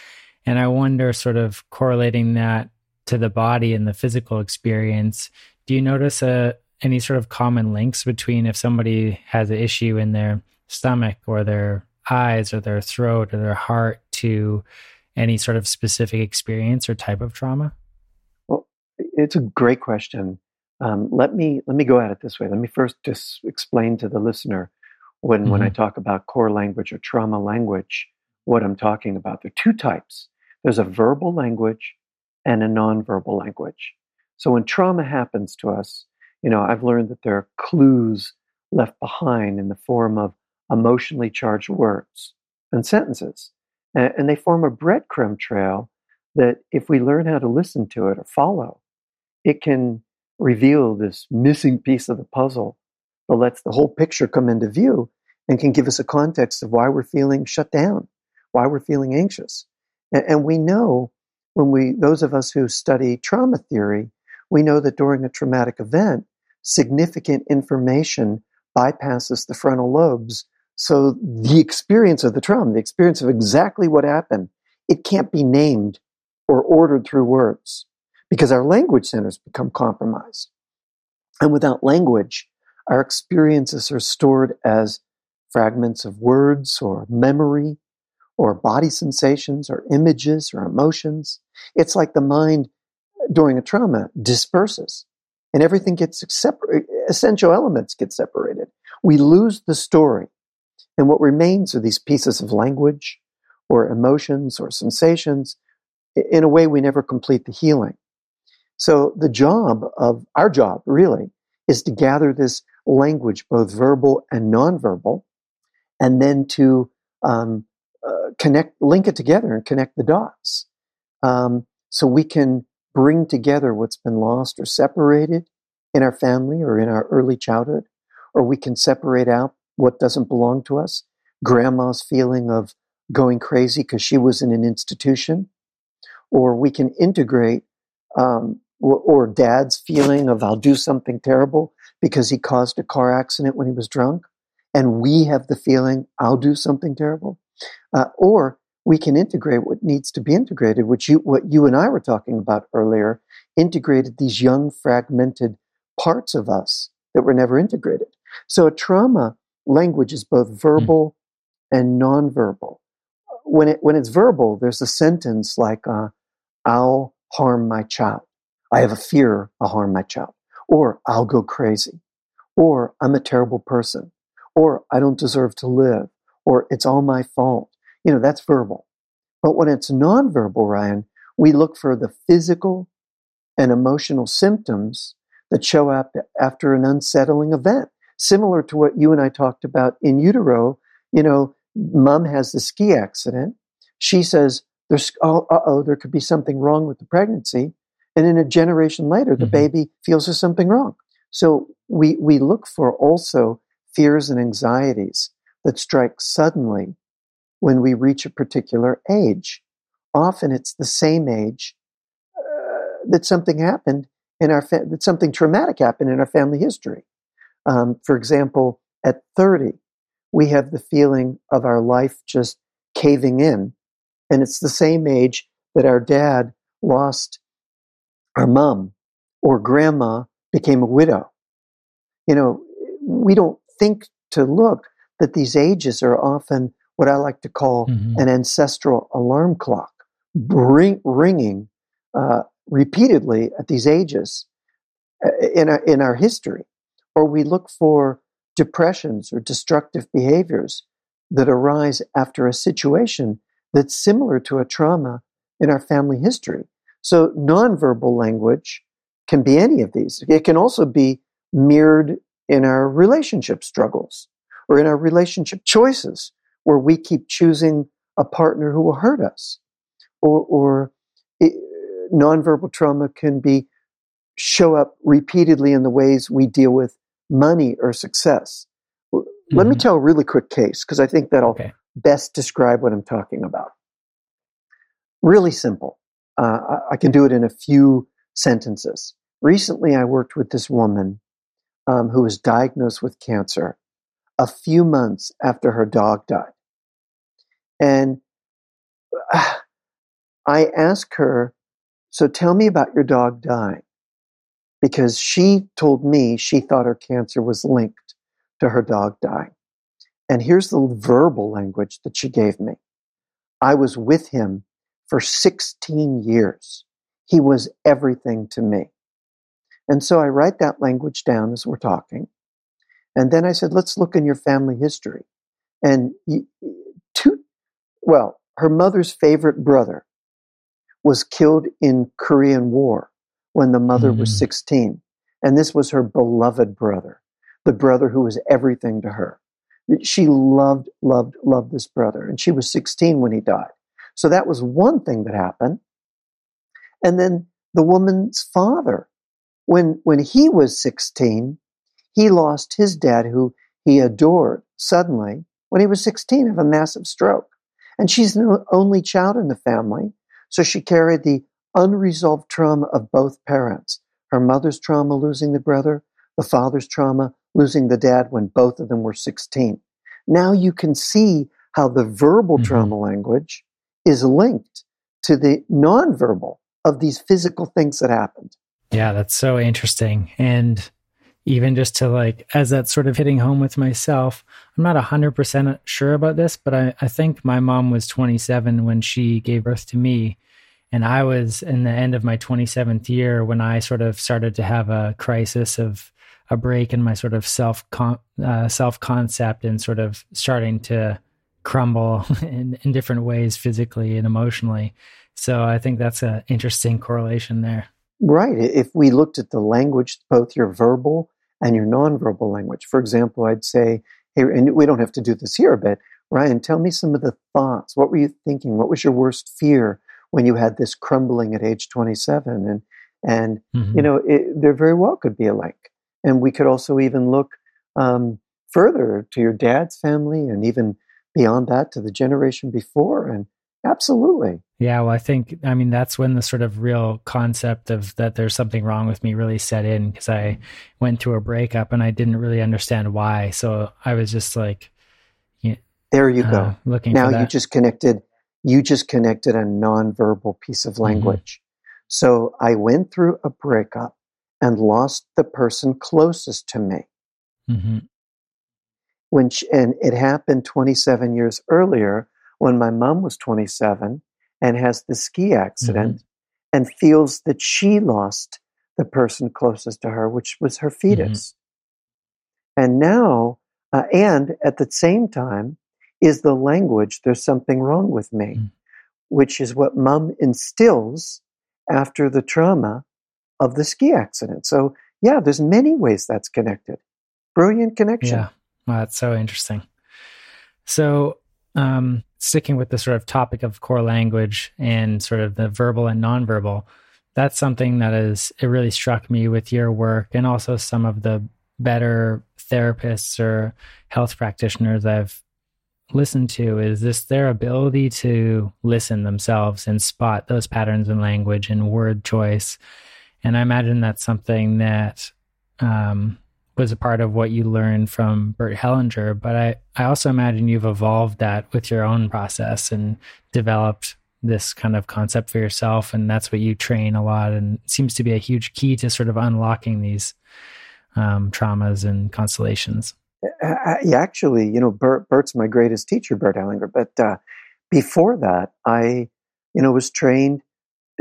And I wonder, sort of correlating that to the body and the physical experience, do you notice a, uh, any sort of common links between if somebody has an issue in their stomach or their eyes or their throat or their heart to any sort of specific experience or type of trauma? It's a great question. Um, let me let me go at it this way. Let me first just explain to the listener when mm-hmm. when I mm-hmm. talk about core language or trauma language, what I'm talking about. There are two types. There's a verbal language and a nonverbal language. So when trauma happens to us, you know, I've learned that there are clues left behind in the form of emotionally charged words and sentences. And, and they form a breadcrumb trail that if we learn how to listen to it or follow, it can reveal this missing piece of the puzzle that lets the whole picture come into view and can give us a context of why we're feeling shut down, why we're feeling anxious. And, and we know when we, those of us who study trauma theory, we know that during a traumatic event, significant information bypasses the frontal lobes. So the experience of the trauma, the experience of exactly what happened, it can't be named or ordered through words because our language centers become compromised. And without language, our experiences are stored as fragments of words or memory or body sensations or images or emotions. It's like the mind during a trauma disperses and everything gets separate, essential elements get separated. We lose the story. And what remains are these pieces of language or emotions or sensations. In a way, we never complete the healing. So the job of our job really is to gather this language, both verbal and nonverbal, and then to um, uh, connect, link it together and connect the dots. Um, so we can bring together what's been lost or separated in our family or in our early childhood, or we can separate out what doesn't belong to us. Grandma's feeling of going crazy because she was in an institution, or we can integrate um, or, dad's feeling of I'll do something terrible because he caused a car accident when he was drunk, and we have the feeling I'll do something terrible, uh, or we can integrate what needs to be integrated, which you what you and I were talking about earlier, integrated these young fragmented parts of us that were never integrated. So a trauma language is both verbal mm. and nonverbal. When it when it's verbal, there's a sentence like uh, "I'll harm my child." I have a fear I'll harm my child, or I'll go crazy, or I'm a terrible person, or I don't deserve to live, or it's all my fault. You know, that's verbal. But when it's nonverbal, Ryan, we look for the physical and emotional symptoms that show up after an unsettling event, similar to what you and I talked about in utero. You know, mom has the ski accident. She says, there's, oh, oh, there could be something wrong with the pregnancy. And in a generation later, the mm-hmm. baby feels there's something wrong. So we, we look for also fears and anxieties that strike suddenly when we reach a particular age. Often it's the same age uh, that something happened in our fa- that something traumatic happened in our family history. Um, for example, at 30, we have the feeling of our life just caving in, and it's the same age that our dad lost our mom or grandma became a widow. You know, we don't think to look that these ages are often what I like to call mm-hmm. an ancestral alarm clock, bring, ringing uh, repeatedly at these ages uh, in our, in our history. Or we look for depressions or destructive behaviors that arise after a situation that's similar to a trauma in our family history. So nonverbal language can be any of these. It can also be mirrored in our relationship struggles or in our relationship choices where we keep choosing a partner who will hurt us. Or, or it, nonverbal trauma can be show up repeatedly in the ways we deal with money or success. Mm-hmm. Let me mm-hmm. tell a really quick case because I think that'll okay. best describe what I'm talking about. Really simple. Uh, I can do it in a few sentences. Recently, I worked with this woman um, who was diagnosed with cancer, a few months after her dog died. And uh, I asked her, So tell me about your dog dying. Because she told me she thought her cancer was linked to her dog dying. And here's the verbal language that she gave me I was with him for 16 years. He was everything to me. And so I write that language down as we're talking. And then I said, let's look in your family history. And two, well, her mother's favorite brother was killed in Korean War when the mother mm-hmm. was 16. And this was her beloved brother, the brother who was everything to her. She loved, loved, loved this brother. And she was 16 when he died. So that was one thing that happened. And then the woman's father, when, when he was 16, he lost his dad, who he adored, suddenly when he was 16 of a massive stroke. And she's the only child in the family, so she carried the unresolved trauma of both parents her mother's trauma losing the brother, the father's trauma losing the dad when both of them were 16. Now you can see how the verbal mm-hmm. trauma language is linked to the nonverbal of these physical things that happened. Yeah, that's so interesting. And even just to like, as that's sort of hitting home with myself, I'm not 100% sure about this, but I, I think my mom was 27 when she gave birth to me. And I was in the end of my 27th year when I sort of started to have a crisis of a break in my sort of self uh, self concept and sort of starting to crumble in, in different ways physically and emotionally. So I think that's an interesting correlation there. Right. If we looked at the language, both your verbal and your nonverbal language, for example, I'd say, hey, and we don't have to do this here, but Ryan, tell me some of the thoughts. What were you thinking? What was your worst fear when you had this crumbling at age 27? And, and mm-hmm. you know, it, there very well could be a link. And we could also even look um, further to your dad's family and even beyond that to the generation before. And absolutely. Yeah, well, I think, I mean, that's when the sort of real concept of that there's something wrong with me really set in because I went through a breakup and I didn't really understand why. So I was just like, you know, there you uh, go. Looking now you just connected, you just connected a nonverbal piece of mm-hmm. language. Mm-hmm. So I went through a breakup and lost the person closest to me. Mm-hmm when she, and it happened 27 years earlier when my mom was 27 and has the ski accident mm-hmm. and feels that she lost the person closest to her, which was her fetus. Mm-hmm. And now, uh, and at the same time, is the language, there's something wrong with me, mm-hmm. which is what mom instills after the trauma of the ski accident. So, yeah, there's many ways that's connected. Brilliant connection. Yeah. Wow, that's so interesting. So, um, sticking with the sort of topic of core language and sort of the verbal and nonverbal, that's something that is it really struck me with your work and also some of the better therapists or health practitioners I've listened to is this their ability to listen themselves and spot those patterns in language and word choice. And I imagine that's something that um, was a part of what you learned from Bert Hellinger, but I, I also imagine you've evolved that with your own process and developed this kind of concept for yourself. And that's what you train a lot and seems to be a huge key to sort of unlocking these um, traumas and constellations. Actually, you know, Bert, Bert's my greatest teacher, Bert Hellinger. But uh, before that, I, you know, was trained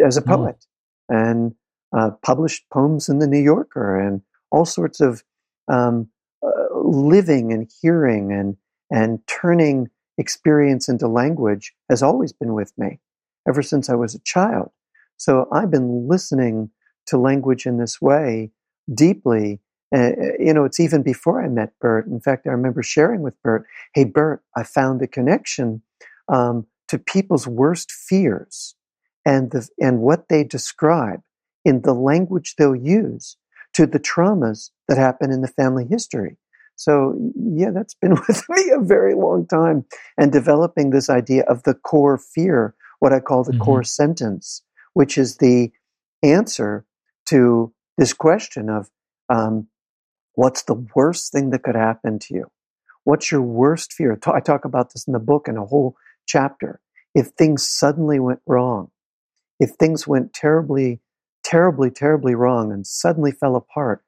as a hmm. poet mm. and uh, published poems in the New Yorker and all sorts of um, uh, living and hearing and and turning experience into language has always been with me ever since I was a child. So I've been listening to language in this way deeply. Uh, you know, it's even before I met Bert. In fact, I remember sharing with Bert, "Hey, Bert, I found a connection um, to people's worst fears and the and what they describe in the language they'll use to the traumas that happen in the family history. So, yeah, that's been with me a very long time. And developing this idea of the core fear, what I call the mm-hmm. core sentence, which is the answer to this question of um, what's the worst thing that could happen to you? What's your worst fear? I talk about this in the book in a whole chapter. If things suddenly went wrong, if things went terribly, terribly, terribly wrong and suddenly fell apart,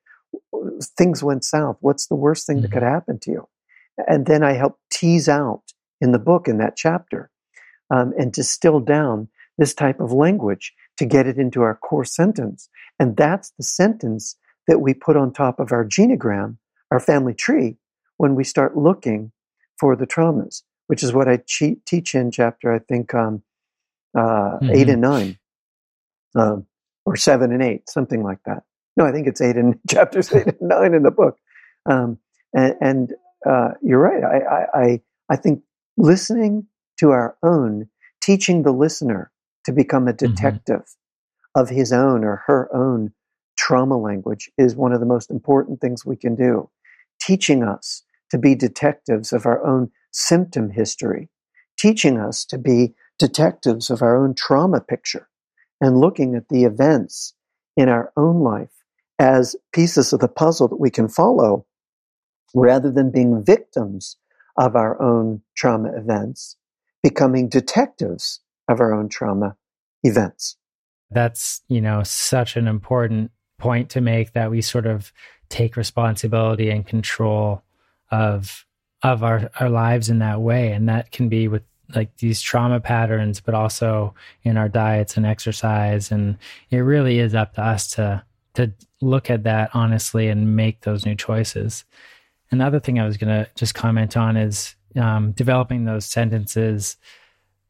things went south, what's the worst thing mm-hmm. that could happen to you? And then I help tease out in the book in that chapter um, and distill down this type of language to get it into our core sentence. And that's the sentence that we put on top of our genogram, our family tree, when we start looking for the traumas, which is what I che- teach in chapter, I think, um, uh, mm-hmm. eight and nine, um, or seven and eight, something like that. No, I think it's eight and chapters eight and nine in the book. Um, and, and uh, you're right. I, I, I think listening to our own, teaching the listener to become a mm-hmm. detective mm-hmm. of his own or her own trauma language is one of the most important things we can do. Teaching us to be detectives of our own symptom history, teaching us to be detectives of our own trauma picture, and looking at the events in our own life as pieces of the puzzle that we can follow rather than being victims of our own trauma events, becoming detectives of our own trauma events. That's, you know, such an important point to make that we sort of take responsibility and control of of our, our lives in that way. And that can be with like these trauma patterns, but also in our diets and exercise. And it really is up to us to to look at that honestly and make those new choices. Another thing I was going to just comment on is um, developing those sentences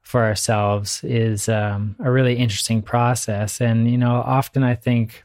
for ourselves is um, a really interesting process. And, you know, often I think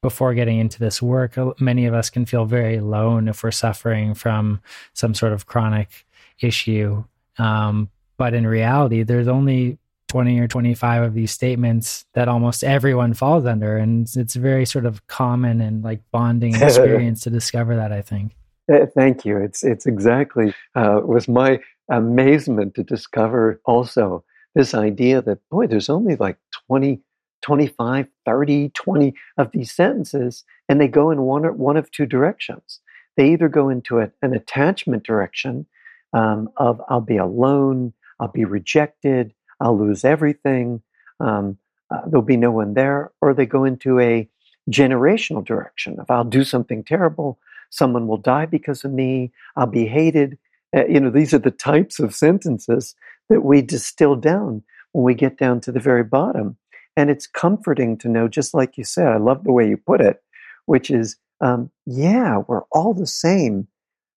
before getting into this work, many of us can feel very alone if we're suffering from some sort of chronic issue. Um, but in reality, there's only 20 or 25 of these statements that almost everyone falls under. And it's very sort of common and like bonding experience to discover that, I think. Uh, thank you. It's, it's exactly, uh, was my amazement to discover also this idea that, boy, there's only like 20 25, 30, 20 of these sentences, and they go in one, or, one of two directions. They either go into a, an attachment direction um, of I'll be alone, I'll be rejected, I'll lose everything, um, uh, there'll be no one there, or they go into a generational direction If I'll do something terrible, someone will die because of me, I'll be hated. Uh, you know, these are the types of sentences that we distill down when we get down to the very bottom. And it's comforting to know, just like you said, I love the way you put it, which is, um, yeah, we're all the same,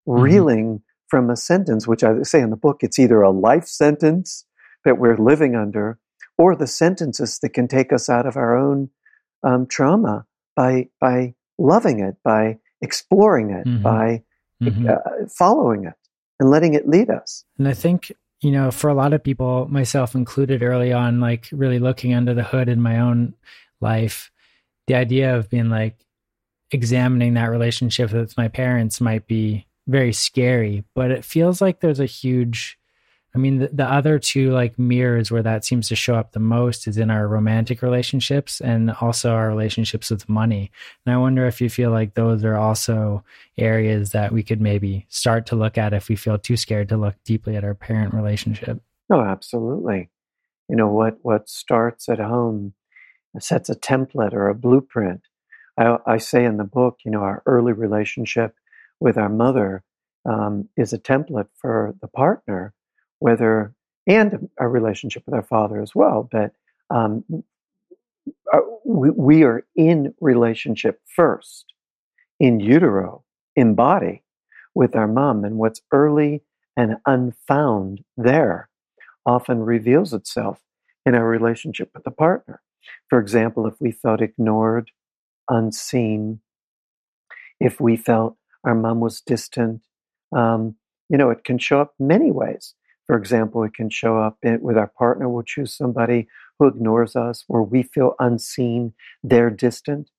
mm-hmm. reeling from a sentence, which I say in the book, it's either a life sentence that we're living under, or the sentences that can take us out of our own um, trauma by by loving it, by exploring it, mm-hmm. by mm-hmm. Uh, following it, and letting it lead us. And I think you know, for a lot of people, myself included early on, like really looking under the hood in my own life, the idea of being like examining that relationship with my parents might be very scary, but it feels like there's a huge I mean, the, the, other two like mirrors where that seems to show up the most is in our romantic relationships and also our relationships with money. And I wonder if you feel like those are also areas that we could maybe start to look at if we feel too scared to look deeply at our parent relationship. Oh, absolutely. You know what what starts at home sets a template or a blueprint. I, I say in the book, you know, our early relationship with our mother um, is a template for the partner whether and our relationship with our father as well. But um, uh, we, we are in relationship first, in utero, in body, with our mom, and what's early and unfound there often reveals itself in our relationship with the partner. For example, if we felt ignored, unseen, if we felt our mom was distant, um, you know, it can show up many ways. For example, it can show up with our partner. We'll choose somebody who ignores us, where we feel unseen, they're distant.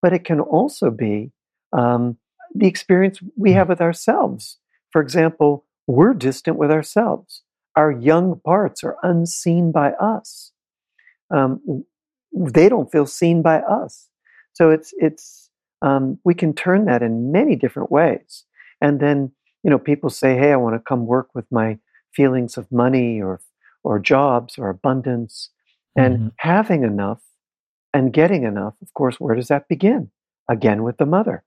But it can also be um, the experience we have with ourselves. For example, we're distant with ourselves. Our young parts are unseen by us. Um, they don't feel seen by us. So it's it's um, we can turn that in many different ways, and then you know, people say, "Hey, I want to come work with my feelings of money or or jobs or abundance," and mm-hmm. having enough and getting enough. Of course, where does that begin? Again, with the mother.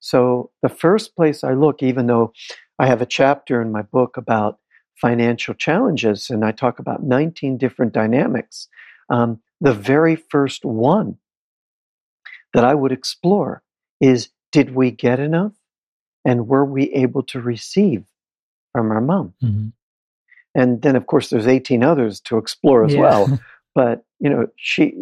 So the first place I look, even though I have a chapter in my book about financial challenges, and I talk about 19 different dynamics. Um, the very first one that I would explore is did we get enough? And were we able to receive from our mom? Mm-hmm. And then, of course, there's 18 others to explore as yeah. well. But, you know, she,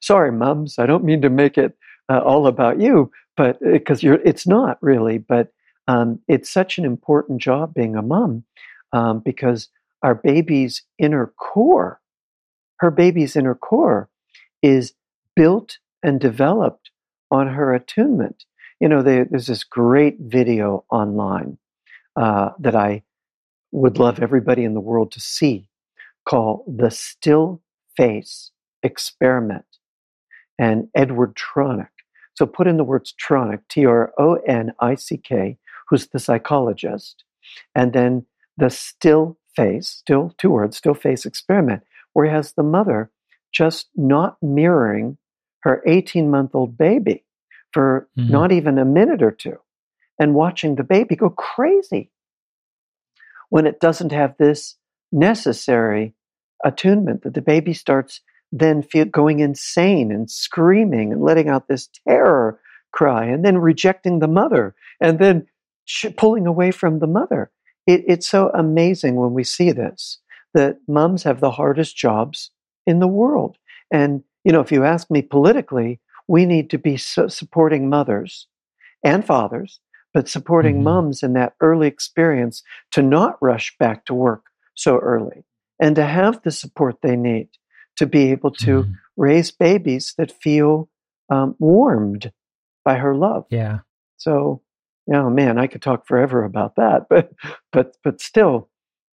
sorry, mums, I don't mean to make it uh, all about you, but because uh, you're, it's not really, but um, it's such an important job being a mom um, because our baby's inner core, her baby's inner core, is built and developed on her attunement. You know, they, there's this great video online uh, that I would love everybody in the world to see called The Still Face Experiment and Edward Tronick. So put in the words Tronick, T R O N I C K, who's the psychologist, and then the still face, still two words, still face experiment, where he has the mother just not mirroring her 18 month old baby for mm-hmm. not even a minute or two and watching the baby go crazy when it doesn't have this necessary attunement that the baby starts then feel, going insane and screaming and letting out this terror cry and then rejecting the mother and then sh- pulling away from the mother it, it's so amazing when we see this that moms have the hardest jobs in the world. And, you know, if you ask me politically, we need to be supporting mothers and fathers, but supporting mm-hmm. moms in that early experience to not rush back to work so early and to have the support they need to be able to mm-hmm. raise babies that feel um, warmed by her love. Yeah. So oh man, I could talk forever about that, but but but still,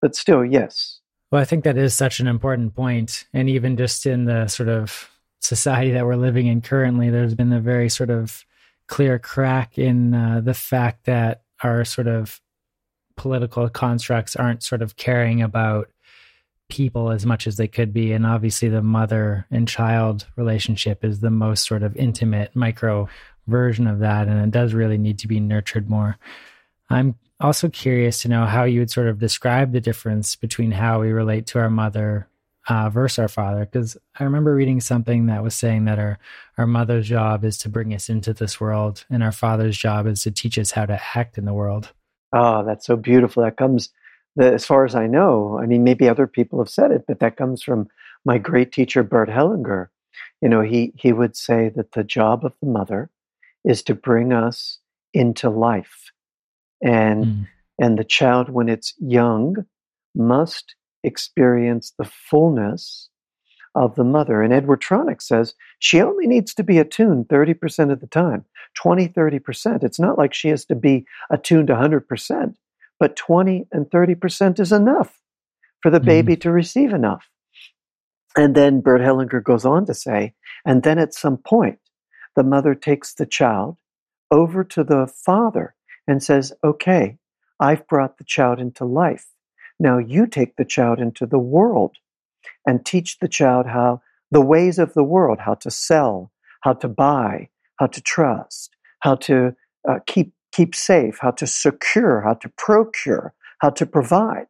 but still, yes. Well, I think that is such an important point, and even just in the sort of society that we're living in currently, there's been a very sort of clear crack in uh, the fact that our sort of political constructs aren't sort of caring about people as much as they could be and obviously the mother and child relationship is the most sort of intimate micro version of that, and it does really need to be nurtured more. I'm also curious to know how you would sort of describe the difference between how we relate to our mother uh, versus our father, because I remember reading something that was saying that our our mother's job is to bring us into this world, and our father's job is to teach us how to act in the world. Oh, that's so beautiful. That comes, as far as I know. I mean, maybe other people have said it, but that comes from my great teacher Bert Hellinger. You know, he he would say that the job of the mother is to bring us into life. And mm. and the child when it's young must experience the fullness of the mother. And Edward Tronick says she only needs to be attuned 30% of the time, 20, 30%. It's not like she has to be attuned 100%, but 20 and 30% is enough for the mm. baby to receive enough. And then Bert Hellinger goes on to say, and then at some point, the mother takes the child over to the father and says, Okay, I've brought the child into life. Now you take the child into the world and teach the child how the ways of the world, how to sell, how to buy, how to trust, how to uh, keep keep safe, how to secure, how to procure, how to provide.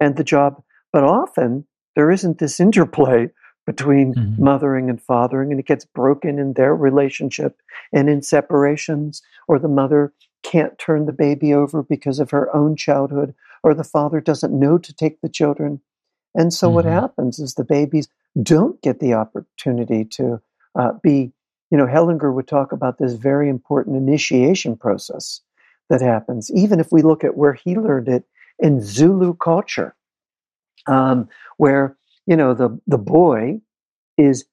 And the job, but often there isn't this interplay between mm-hmm. mothering and fathering, and it gets broken in their relationship and in separations, or the mother can't turn the baby over because of her own childhood, or the father doesn't know to take the children. And so, mm-hmm. what happens is the babies don't get the opportunity to uh, be, you know, Hellinger would talk about this very important initiation process that happens, even if we look at where he learned it in Zulu culture, um, where you know, the, the boy is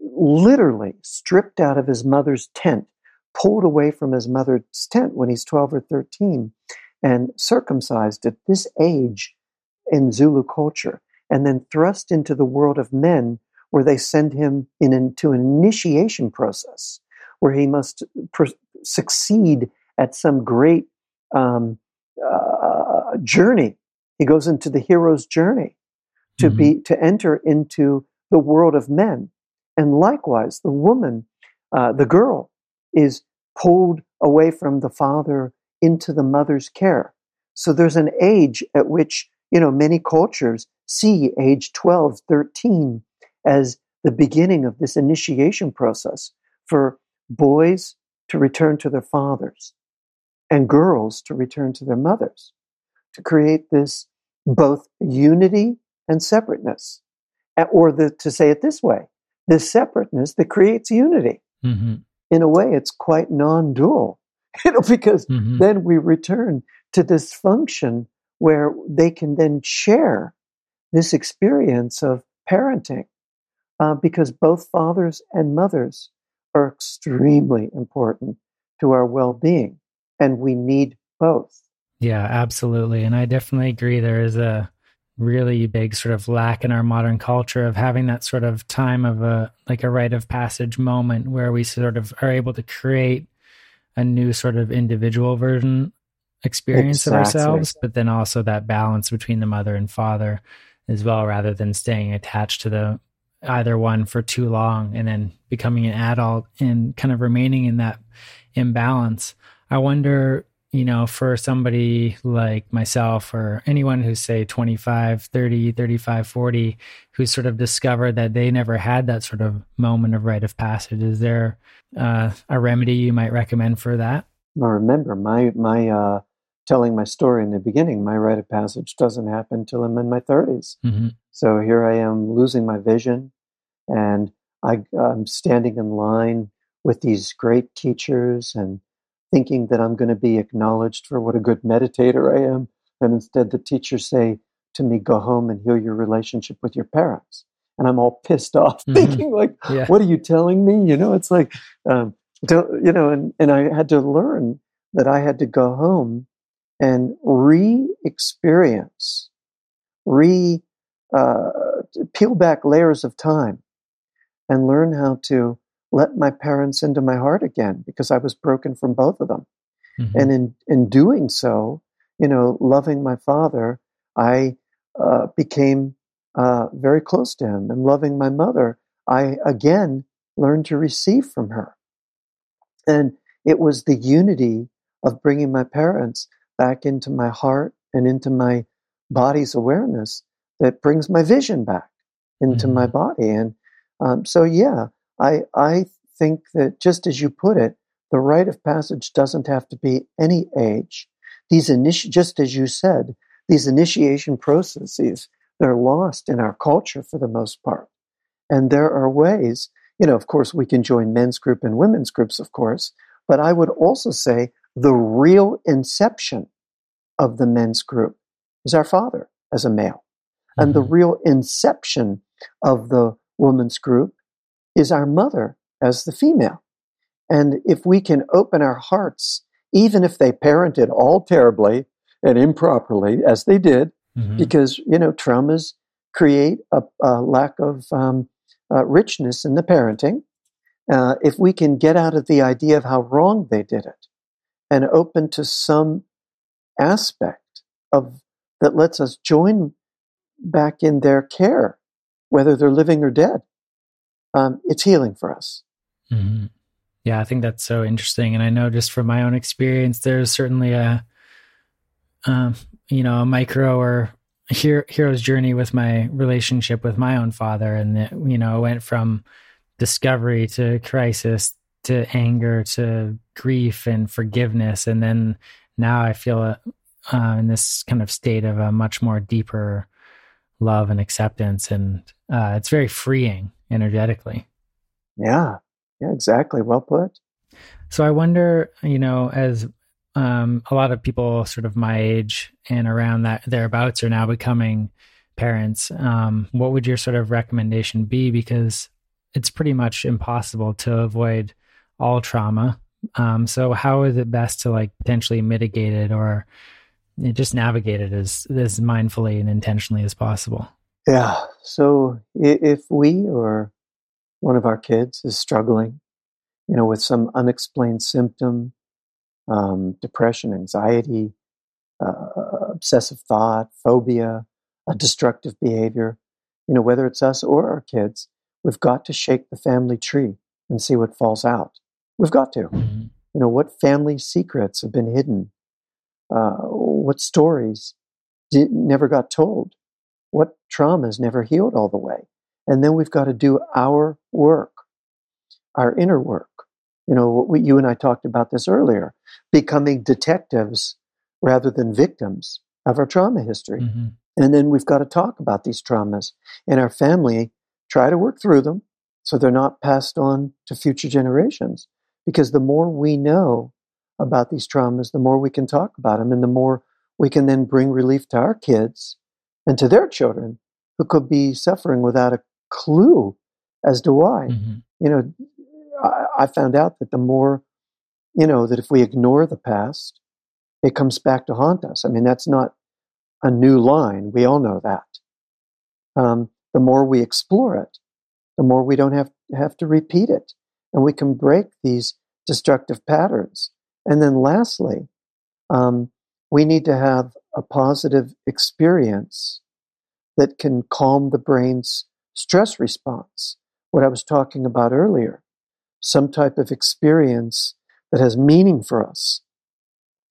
literally stripped out of his mother's tent, pulled away from his mother's tent when he's 12 or 13, and circumcised at this age in Zulu culture, and then thrust into the world of men where they send him in, into an initiation process where he must succeed at some great um, uh, journey. He goes into the hero's journey to mm-hmm. be to enter into the world of men, and likewise, the woman, uh, the girl, is pulled away from the father into the mother's care. So there's an age at which you know many cultures see age 12, 13 as the beginning of this initiation process for boys to return to their fathers and girls to return to their mothers to create this both unity and separateness. Or the, to say it this way, this separateness that creates unity. Mm-hmm. In a way, it's quite non dual, you know, because mm-hmm. then we return to this function where they can then share this experience of parenting uh, because both fathers and mothers are extremely important to our well being, and we need both. Yeah, absolutely. And I definitely agree. There is a really big sort of lack in our modern culture of having that sort of time of a like a rite of passage moment where we sort of are able to create a new sort of individual version experience exactly. of ourselves, but then also that balance between the mother and father as well, rather than staying attached to the either one for too long and then becoming an adult and kind of remaining in that imbalance. I wonder, you know, for somebody like myself or anyone who's say 25, 30, 35, 40, who's sort of discovered that they never had that sort of moment of rite of passage, is there uh, a remedy you might recommend for that? Well, remember, my, my, uh, telling my story in the beginning, my rite of passage doesn't happen until I'm in my 30s. Mm-hmm. So here I am losing my vision, and I, I'm standing in line with these great teachers and thinking that I'm going to be acknowledged for what a good meditator I am. And instead, the teachers say to me, Go home and heal your relationship with your parents. And I'm all pissed off, mm-hmm. thinking, like, yeah. what are you telling me? You know, it's like, um, don't, you know, and, and I had to learn that I had to go home and re experience, re uh, peel back layers of time and learn how to let my parents into my heart again because I was broken from both of them. Mm-hmm. And in, in doing so, you know, loving my father, I uh, became uh, very close to him. And loving my mother, I again learned to receive from her. And it was the unity of bringing my parents back into my heart and into my body's awareness that brings my vision back into mm-hmm. my body. And um, so, yeah, I, I think that just as you put it, the rite of passage doesn't have to be any age. These initi- just as you said, these initiation processes, they're lost in our culture for the most part. And there are ways, you know, of course, we can join men's group and women's groups, of course, but I would also say the real inception of the men's group is our father as a male. Mm-hmm. And the mm-hmm. real inception of the woman's group is our mother as the female. And if we can open our hearts, even if they parented all terribly and improperly, as they did, mm-hmm. because, you know, traumas create a, a lack of um, uh, richness in the parenting. Uh, if we can get out of the idea of how wrong they did it and open to some aspect of that lets us join back in their care, whether they're living or dead, um, it's healing for us. Mm-hmm. Yeah, I think that's so interesting. And I know just from my own experience, there's certainly a, um, you know, a micro or hero, hero's journey with my relationship with my own father. And, it, you know, went from discovery to crisis to anger to grief and forgiveness. And then now I feel uh, uh, in this kind of state of a much more deeper love and acceptance. And uh, it's very freeing energetically. Yeah, yeah, exactly. Well put. So I wonder, you know, as um, a lot of people sort of my age and around that thereabouts are now becoming parents, um, what would your sort of recommendation be? Because it's pretty much impossible to avoid all trauma. Um, so how is it best to like potentially mitigate it or just navigate it as as mindfully and intentionally as possible? Yeah. So if we or one of our kids is struggling, you know, with some unexplained symptom, um, depression, anxiety, uh, obsessive thought, phobia, a destructive behavior. You know, whether it's us or our kids, we've got to shake the family tree and see what falls out. We've got to. Mm-hmm. You know, what family secrets have been hidden? Uh, what stories did, never got told? What traumas never healed all the way? And then we've got to do our work, our inner work. You know, what we, you and I talked about this earlier, becoming detectives rather than victims of our trauma history. Mm-hmm. And then we've got to talk about these traumas in our family, try to work through them so they're not passed on to future generations. Because the more we know about these traumas, the more we can talk about them and the more we can then bring relief to our kids and to their children who could be suffering without a clue as to why. Mm-hmm. You know, I, I found out that the more, you know, that if we ignore the past, it comes back to haunt us. I mean, that's not a new line. We all know that. Um, the more we explore it, the more we don't have, have to repeat it. And we can break these destructive patterns. And then lastly, um, we need to have a positive experience that can calm the brain's stress response. What I was talking about earlier, some type of experience that has meaning for us,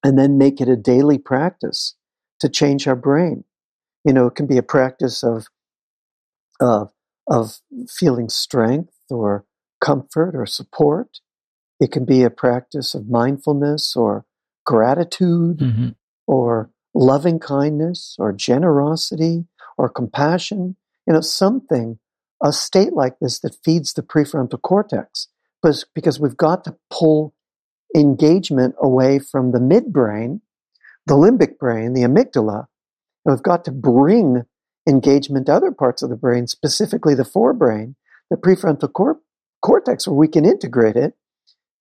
and then make it a daily practice to change our brain. You know, it can be a practice of of of feeling strength or comfort or support. It can be a practice of mindfulness or gratitude mm-hmm. Or loving kindness or generosity or compassion. You know, something, a state like this that feeds the prefrontal cortex. But because we've got to pull engagement away from the midbrain, the limbic brain, the amygdala, and we've got to bring engagement to other parts of the brain, specifically the forebrain, the prefrontal cor- cortex, where we can integrate it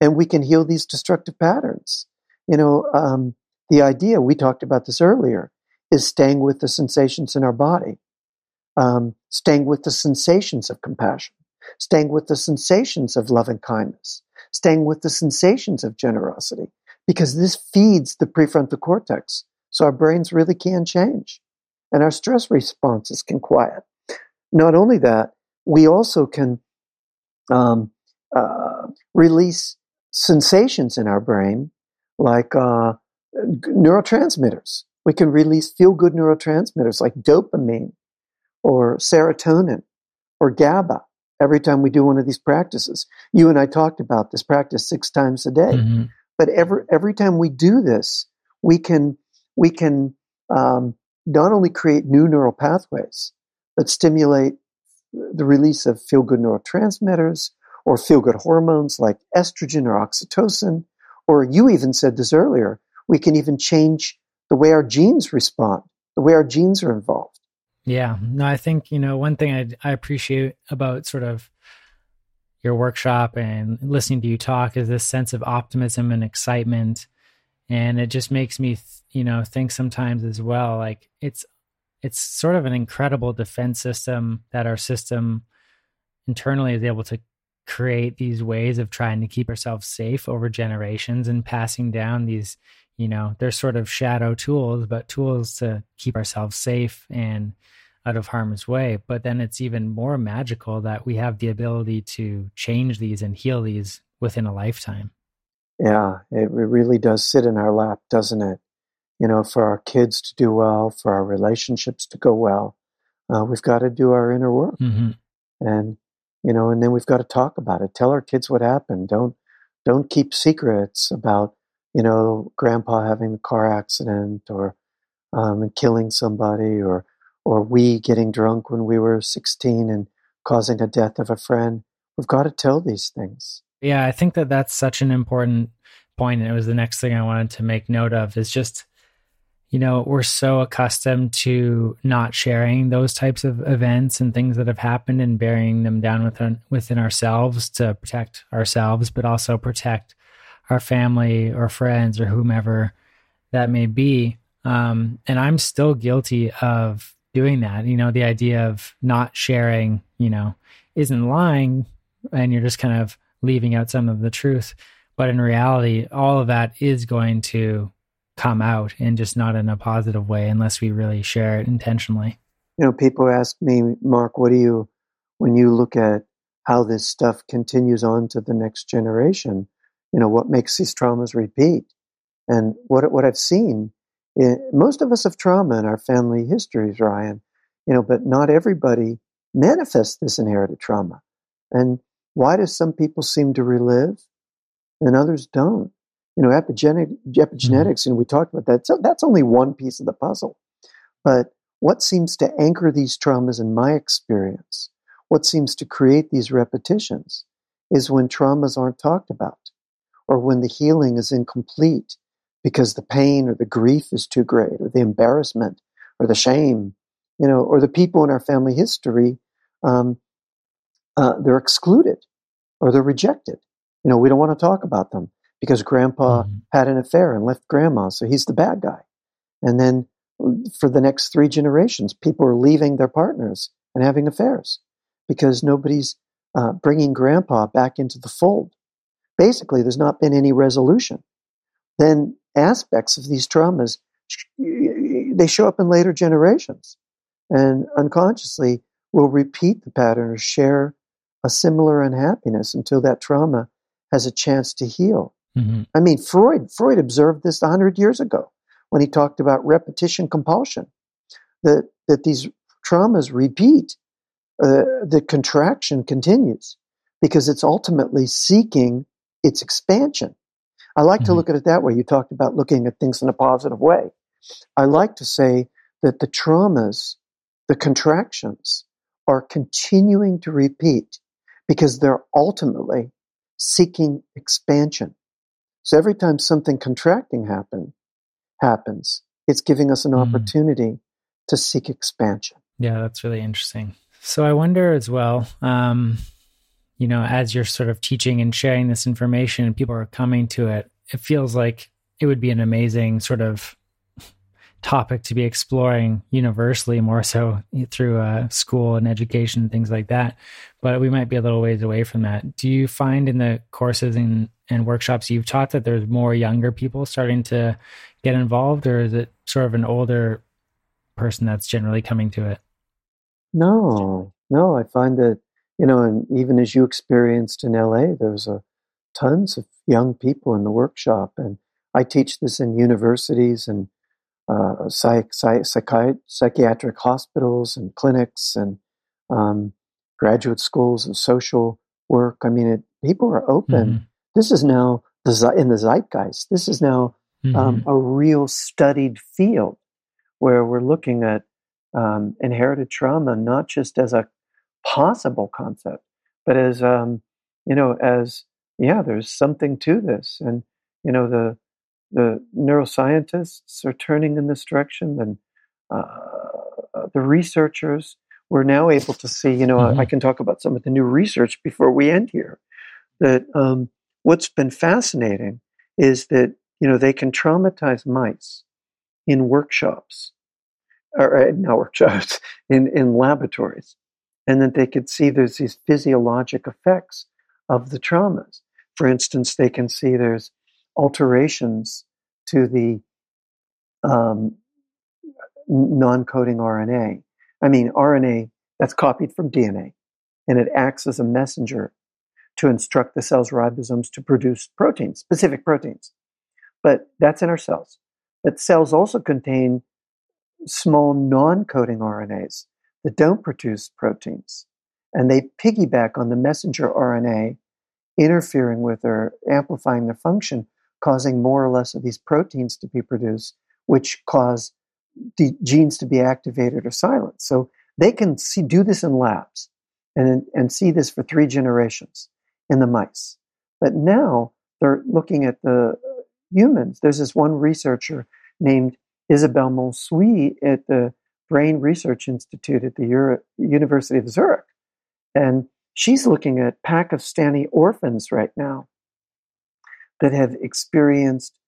and we can heal these destructive patterns. You know, um, the idea, we talked about this earlier, is staying with the sensations in our body, um, staying with the sensations of compassion, staying with the sensations of loving kindness, staying with the sensations of generosity, because this feeds the prefrontal cortex. So our brains really can change and our stress responses can quiet. Not only that, we also can um, uh, release sensations in our brain like uh, neurotransmitters. We can release feel good neurotransmitters like dopamine or serotonin or GABA every time we do one of these practices. You and I talked about this practice six times a day. Mm-hmm. But every every time we do this, we can we can um, not only create new neural pathways, but stimulate the release of feel good neurotransmitters or feel good hormones like estrogen or oxytocin. Or you even said this earlier, we can even change the way our genes respond, the way our genes are involved. Yeah. No, I think, you know, one thing I, I appreciate about sort of your workshop and listening to you talk is this sense of optimism and excitement. And it just makes me, you know, think sometimes as well, like it's, it's sort of an incredible defense system that our system internally is able to create these ways of trying to keep ourselves safe over generations and passing down these you know they're sort of shadow tools but tools to keep ourselves safe and out of harm's way. But then it's even more magical that we have the ability to change these and heal these within a lifetime. Yeah it really does sit in our lap doesn't it? You know for our kids to do well for our relationships to go well uh, we've got to do our inner work. Mm-hmm. and you know and then we've got to talk about it. Tell our kids what happened. Don't don't keep secrets about you know, grandpa having a car accident or um, killing somebody or or we getting drunk when we were 16 and causing a death of a friend. We've got to tell these things. Yeah, I think that that's such an important point, and it was the next thing I wanted to make note of. Is just, you know, we're so accustomed to not sharing those types of events and things that have happened and burying them down within within ourselves to protect ourselves, but also protect our family or friends or whomever that may be. Um, and I'm still guilty of doing that. You know, the idea of not sharing, you know, isn't lying and you're just kind of leaving out some of the truth. But in reality, all of that is going to come out and just not in a positive way unless we really share it intentionally. You know, people ask me, Mark, what do you, when you look at how this stuff continues on to the next generation, you know, what makes these traumas repeat? And what, what I've seen, eh, most of us have trauma in our family histories, Ryan, you know, but not everybody manifests this inherited trauma. And why do some people seem to relive and others don't? You know, epigenetic, epigenetics, mm-hmm. and we talked about that. So that's only one piece of the puzzle. But what seems to anchor these traumas in my experience, what seems to create these repetitions, is when traumas aren't talked about or when the healing is incomplete because the pain or the grief is too great or the embarrassment or the shame, you know, or the people in our family history, um, uh, they're excluded or they're rejected. You know, we don't want to talk about them because grandpa mm-hmm. had an affair and left grandma, so he's the bad guy. And then for the next three generations, people are leaving their partners and having affairs because nobody's uh, bringing grandpa back into the fold. Basically, there's not been any resolution. Then aspects of these traumas they show up in later generations, and unconsciously will repeat the pattern or share a similar unhappiness until that trauma has a chance to heal. Mm-hmm. I mean, Freud Freud observed this hundred years ago when he talked about repetition compulsion, that that these traumas repeat, uh, the contraction continues because it's ultimately seeking its expansion. I like mm-hmm. to look at it that way. You talked about looking at things in a positive way. I like to say that the traumas, the contractions, are continuing to repeat because they're ultimately seeking expansion. So every time something contracting happen, happens, it's giving us an mm. opportunity to seek expansion. Yeah, that's really interesting. So I wonder as well, um, you know, as you're sort of teaching and sharing this information and people are coming to it, it feels like it would be an amazing sort of topic to be exploring universally more so through uh, school and education and things like that. But we might be a little ways away from that. Do you find in the courses and, and workshops you've taught that there's more younger people starting to get involved or is it sort of an older person that's generally coming to it? No no i find that you know and even as you experienced in la there's a tons of young people in the workshop and i teach this in universities and uh, psych, psych, psychiatric hospitals and clinics and um, graduate schools and social work. I mean, it, people are open. Mm-hmm. This is now the, in the zeitgeist. This is now um, mm-hmm. um, a real studied field where we're looking at um, inherited trauma not just as a possible concept, but as um, you know, as yeah, there's something to this, and you know the the neuroscientists are turning in this direction, and uh, the researchers. We're now able to see, you know, mm-hmm. I, I, can talk about some of the new research before we end here. That um, what's been fascinating is that, you know, they can traumatize mice in workshops, or uh, not workshops, in, in laboratories, and that they could see there's these physiologic effects of the traumas. For instance, they can see there's alterations to the um, non coding RNA. I mean, RNA that's copied from DNA, and it acts as a messenger to instruct the cell's ribosomes to produce proteins, specific proteins. But that's in our cells. But cells also contain small non coding RNAs that don't produce proteins. And they piggyback on the messenger RNA, interfering with or amplifying their function causing more or less of these proteins to be produced, which cause the genes to be activated or silenced. So they can see, do this in labs and, and see this for three generations in the mice. But now they're looking at the humans. There's this one researcher named Isabelle Mansuy at the Brain Research Institute at the Euro- University of Zurich. And she's looking at Pakistani orphans right now that have experienced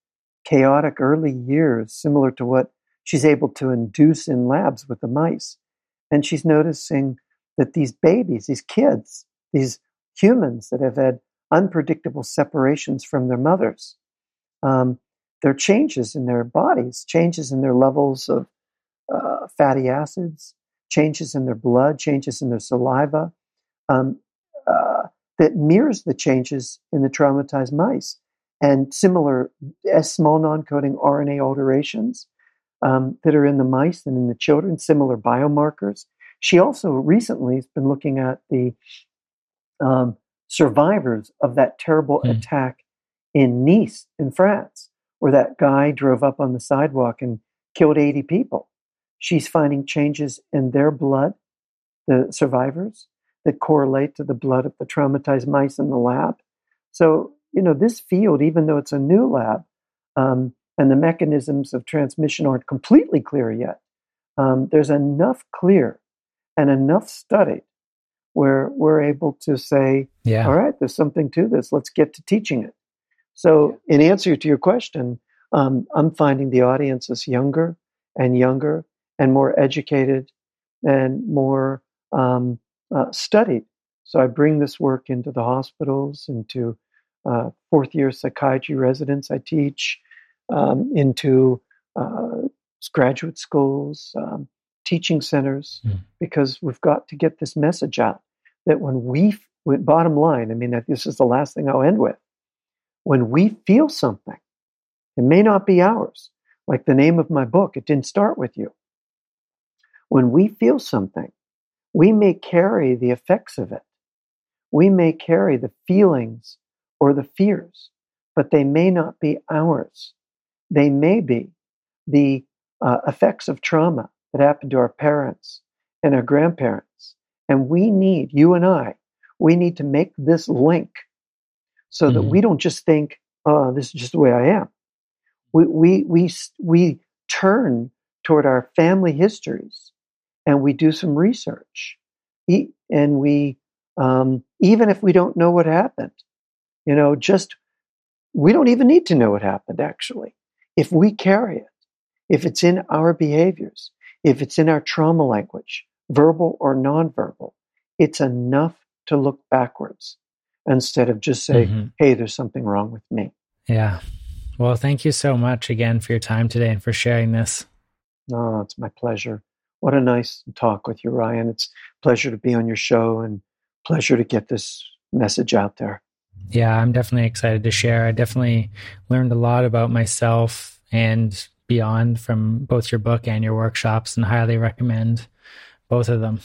chaotic early years, similar to what she's able to induce in labs with the mice. And she's noticing that these babies, these kids, these humans that have had unpredictable separations from their mothers, um, there are changes in their bodies, changes in their levels of uh, fatty acids, changes in their blood, changes in their saliva, um, uh, that mirrors the changes in the traumatized mice. And similar as small non coding RNA alterations um, that are in the mice and in the children, similar biomarkers. She also recently has been looking at the um, survivors of that terrible mm. attack in Nice, in France, where that guy drove up on the sidewalk and killed 80 people. She's finding changes in their blood, the survivors, that correlate to the blood of the traumatized mice in the lab. So, you know, this field, even though it's a new lab um, and the mechanisms of transmission aren't completely clear yet, um, there's enough clear and enough studied where we're able to say, yeah. all right, there's something to this. Let's get to teaching it. So, in answer to your question, um, I'm finding the audience is younger and younger and more educated and more um, uh, studied. So I bring this work into the hospitals, into uh, fourth year psychiatry residents I teach, um, into uh, graduate schools, um, teaching centers, mm. because we've got to get this message out that when we, bottom line, I mean, this is the last thing I'll end with. When we feel something, it may not be ours. Like the name of my book, it didn't start with you. When we feel something, we may carry the effects of it. We may carry the feelings or the fears, but they may not be ours. They may be the uh, effects of trauma that happened to our parents and our grandparents. And we need, you and I, we need to make this link so mm-hmm. that we don't just think, oh, this is just the way I am. We, we, we, we turn toward our family histories and we do some research. And we, um, even if we don't know what happened, you know, just, we don't even need to know what happened actually. If we carry it, if it's in our behaviors, if it's in our trauma language, verbal or nonverbal, it's enough to look backwards instead of just say, mm-hmm. hey, there's something wrong with me. Yeah. Well, thank you so much again for your time today and for sharing this. Oh, it's my pleasure. What a nice talk with you, Ryan. It's pleasure to be on your show and pleasure to get this message out there. Yeah, I'm definitely excited to share. I definitely learned a lot about myself and beyond from both your book and your workshops and highly recommend both of them.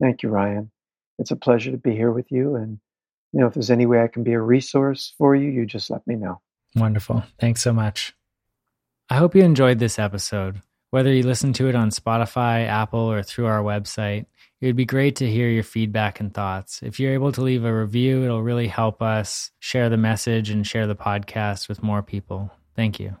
Thank you, Ryan. It's a pleasure to be here with you. And, you know, if there's any way I can be a resource for you, you just let me know. Wonderful. Thanks so much. I hope you enjoyed this episode. Whether you listen to it on Spotify, Apple, or through our website, it would be great to hear your feedback and thoughts. If you're able to leave a review, it'll really help us share the message and share the podcast with more people. Thank you.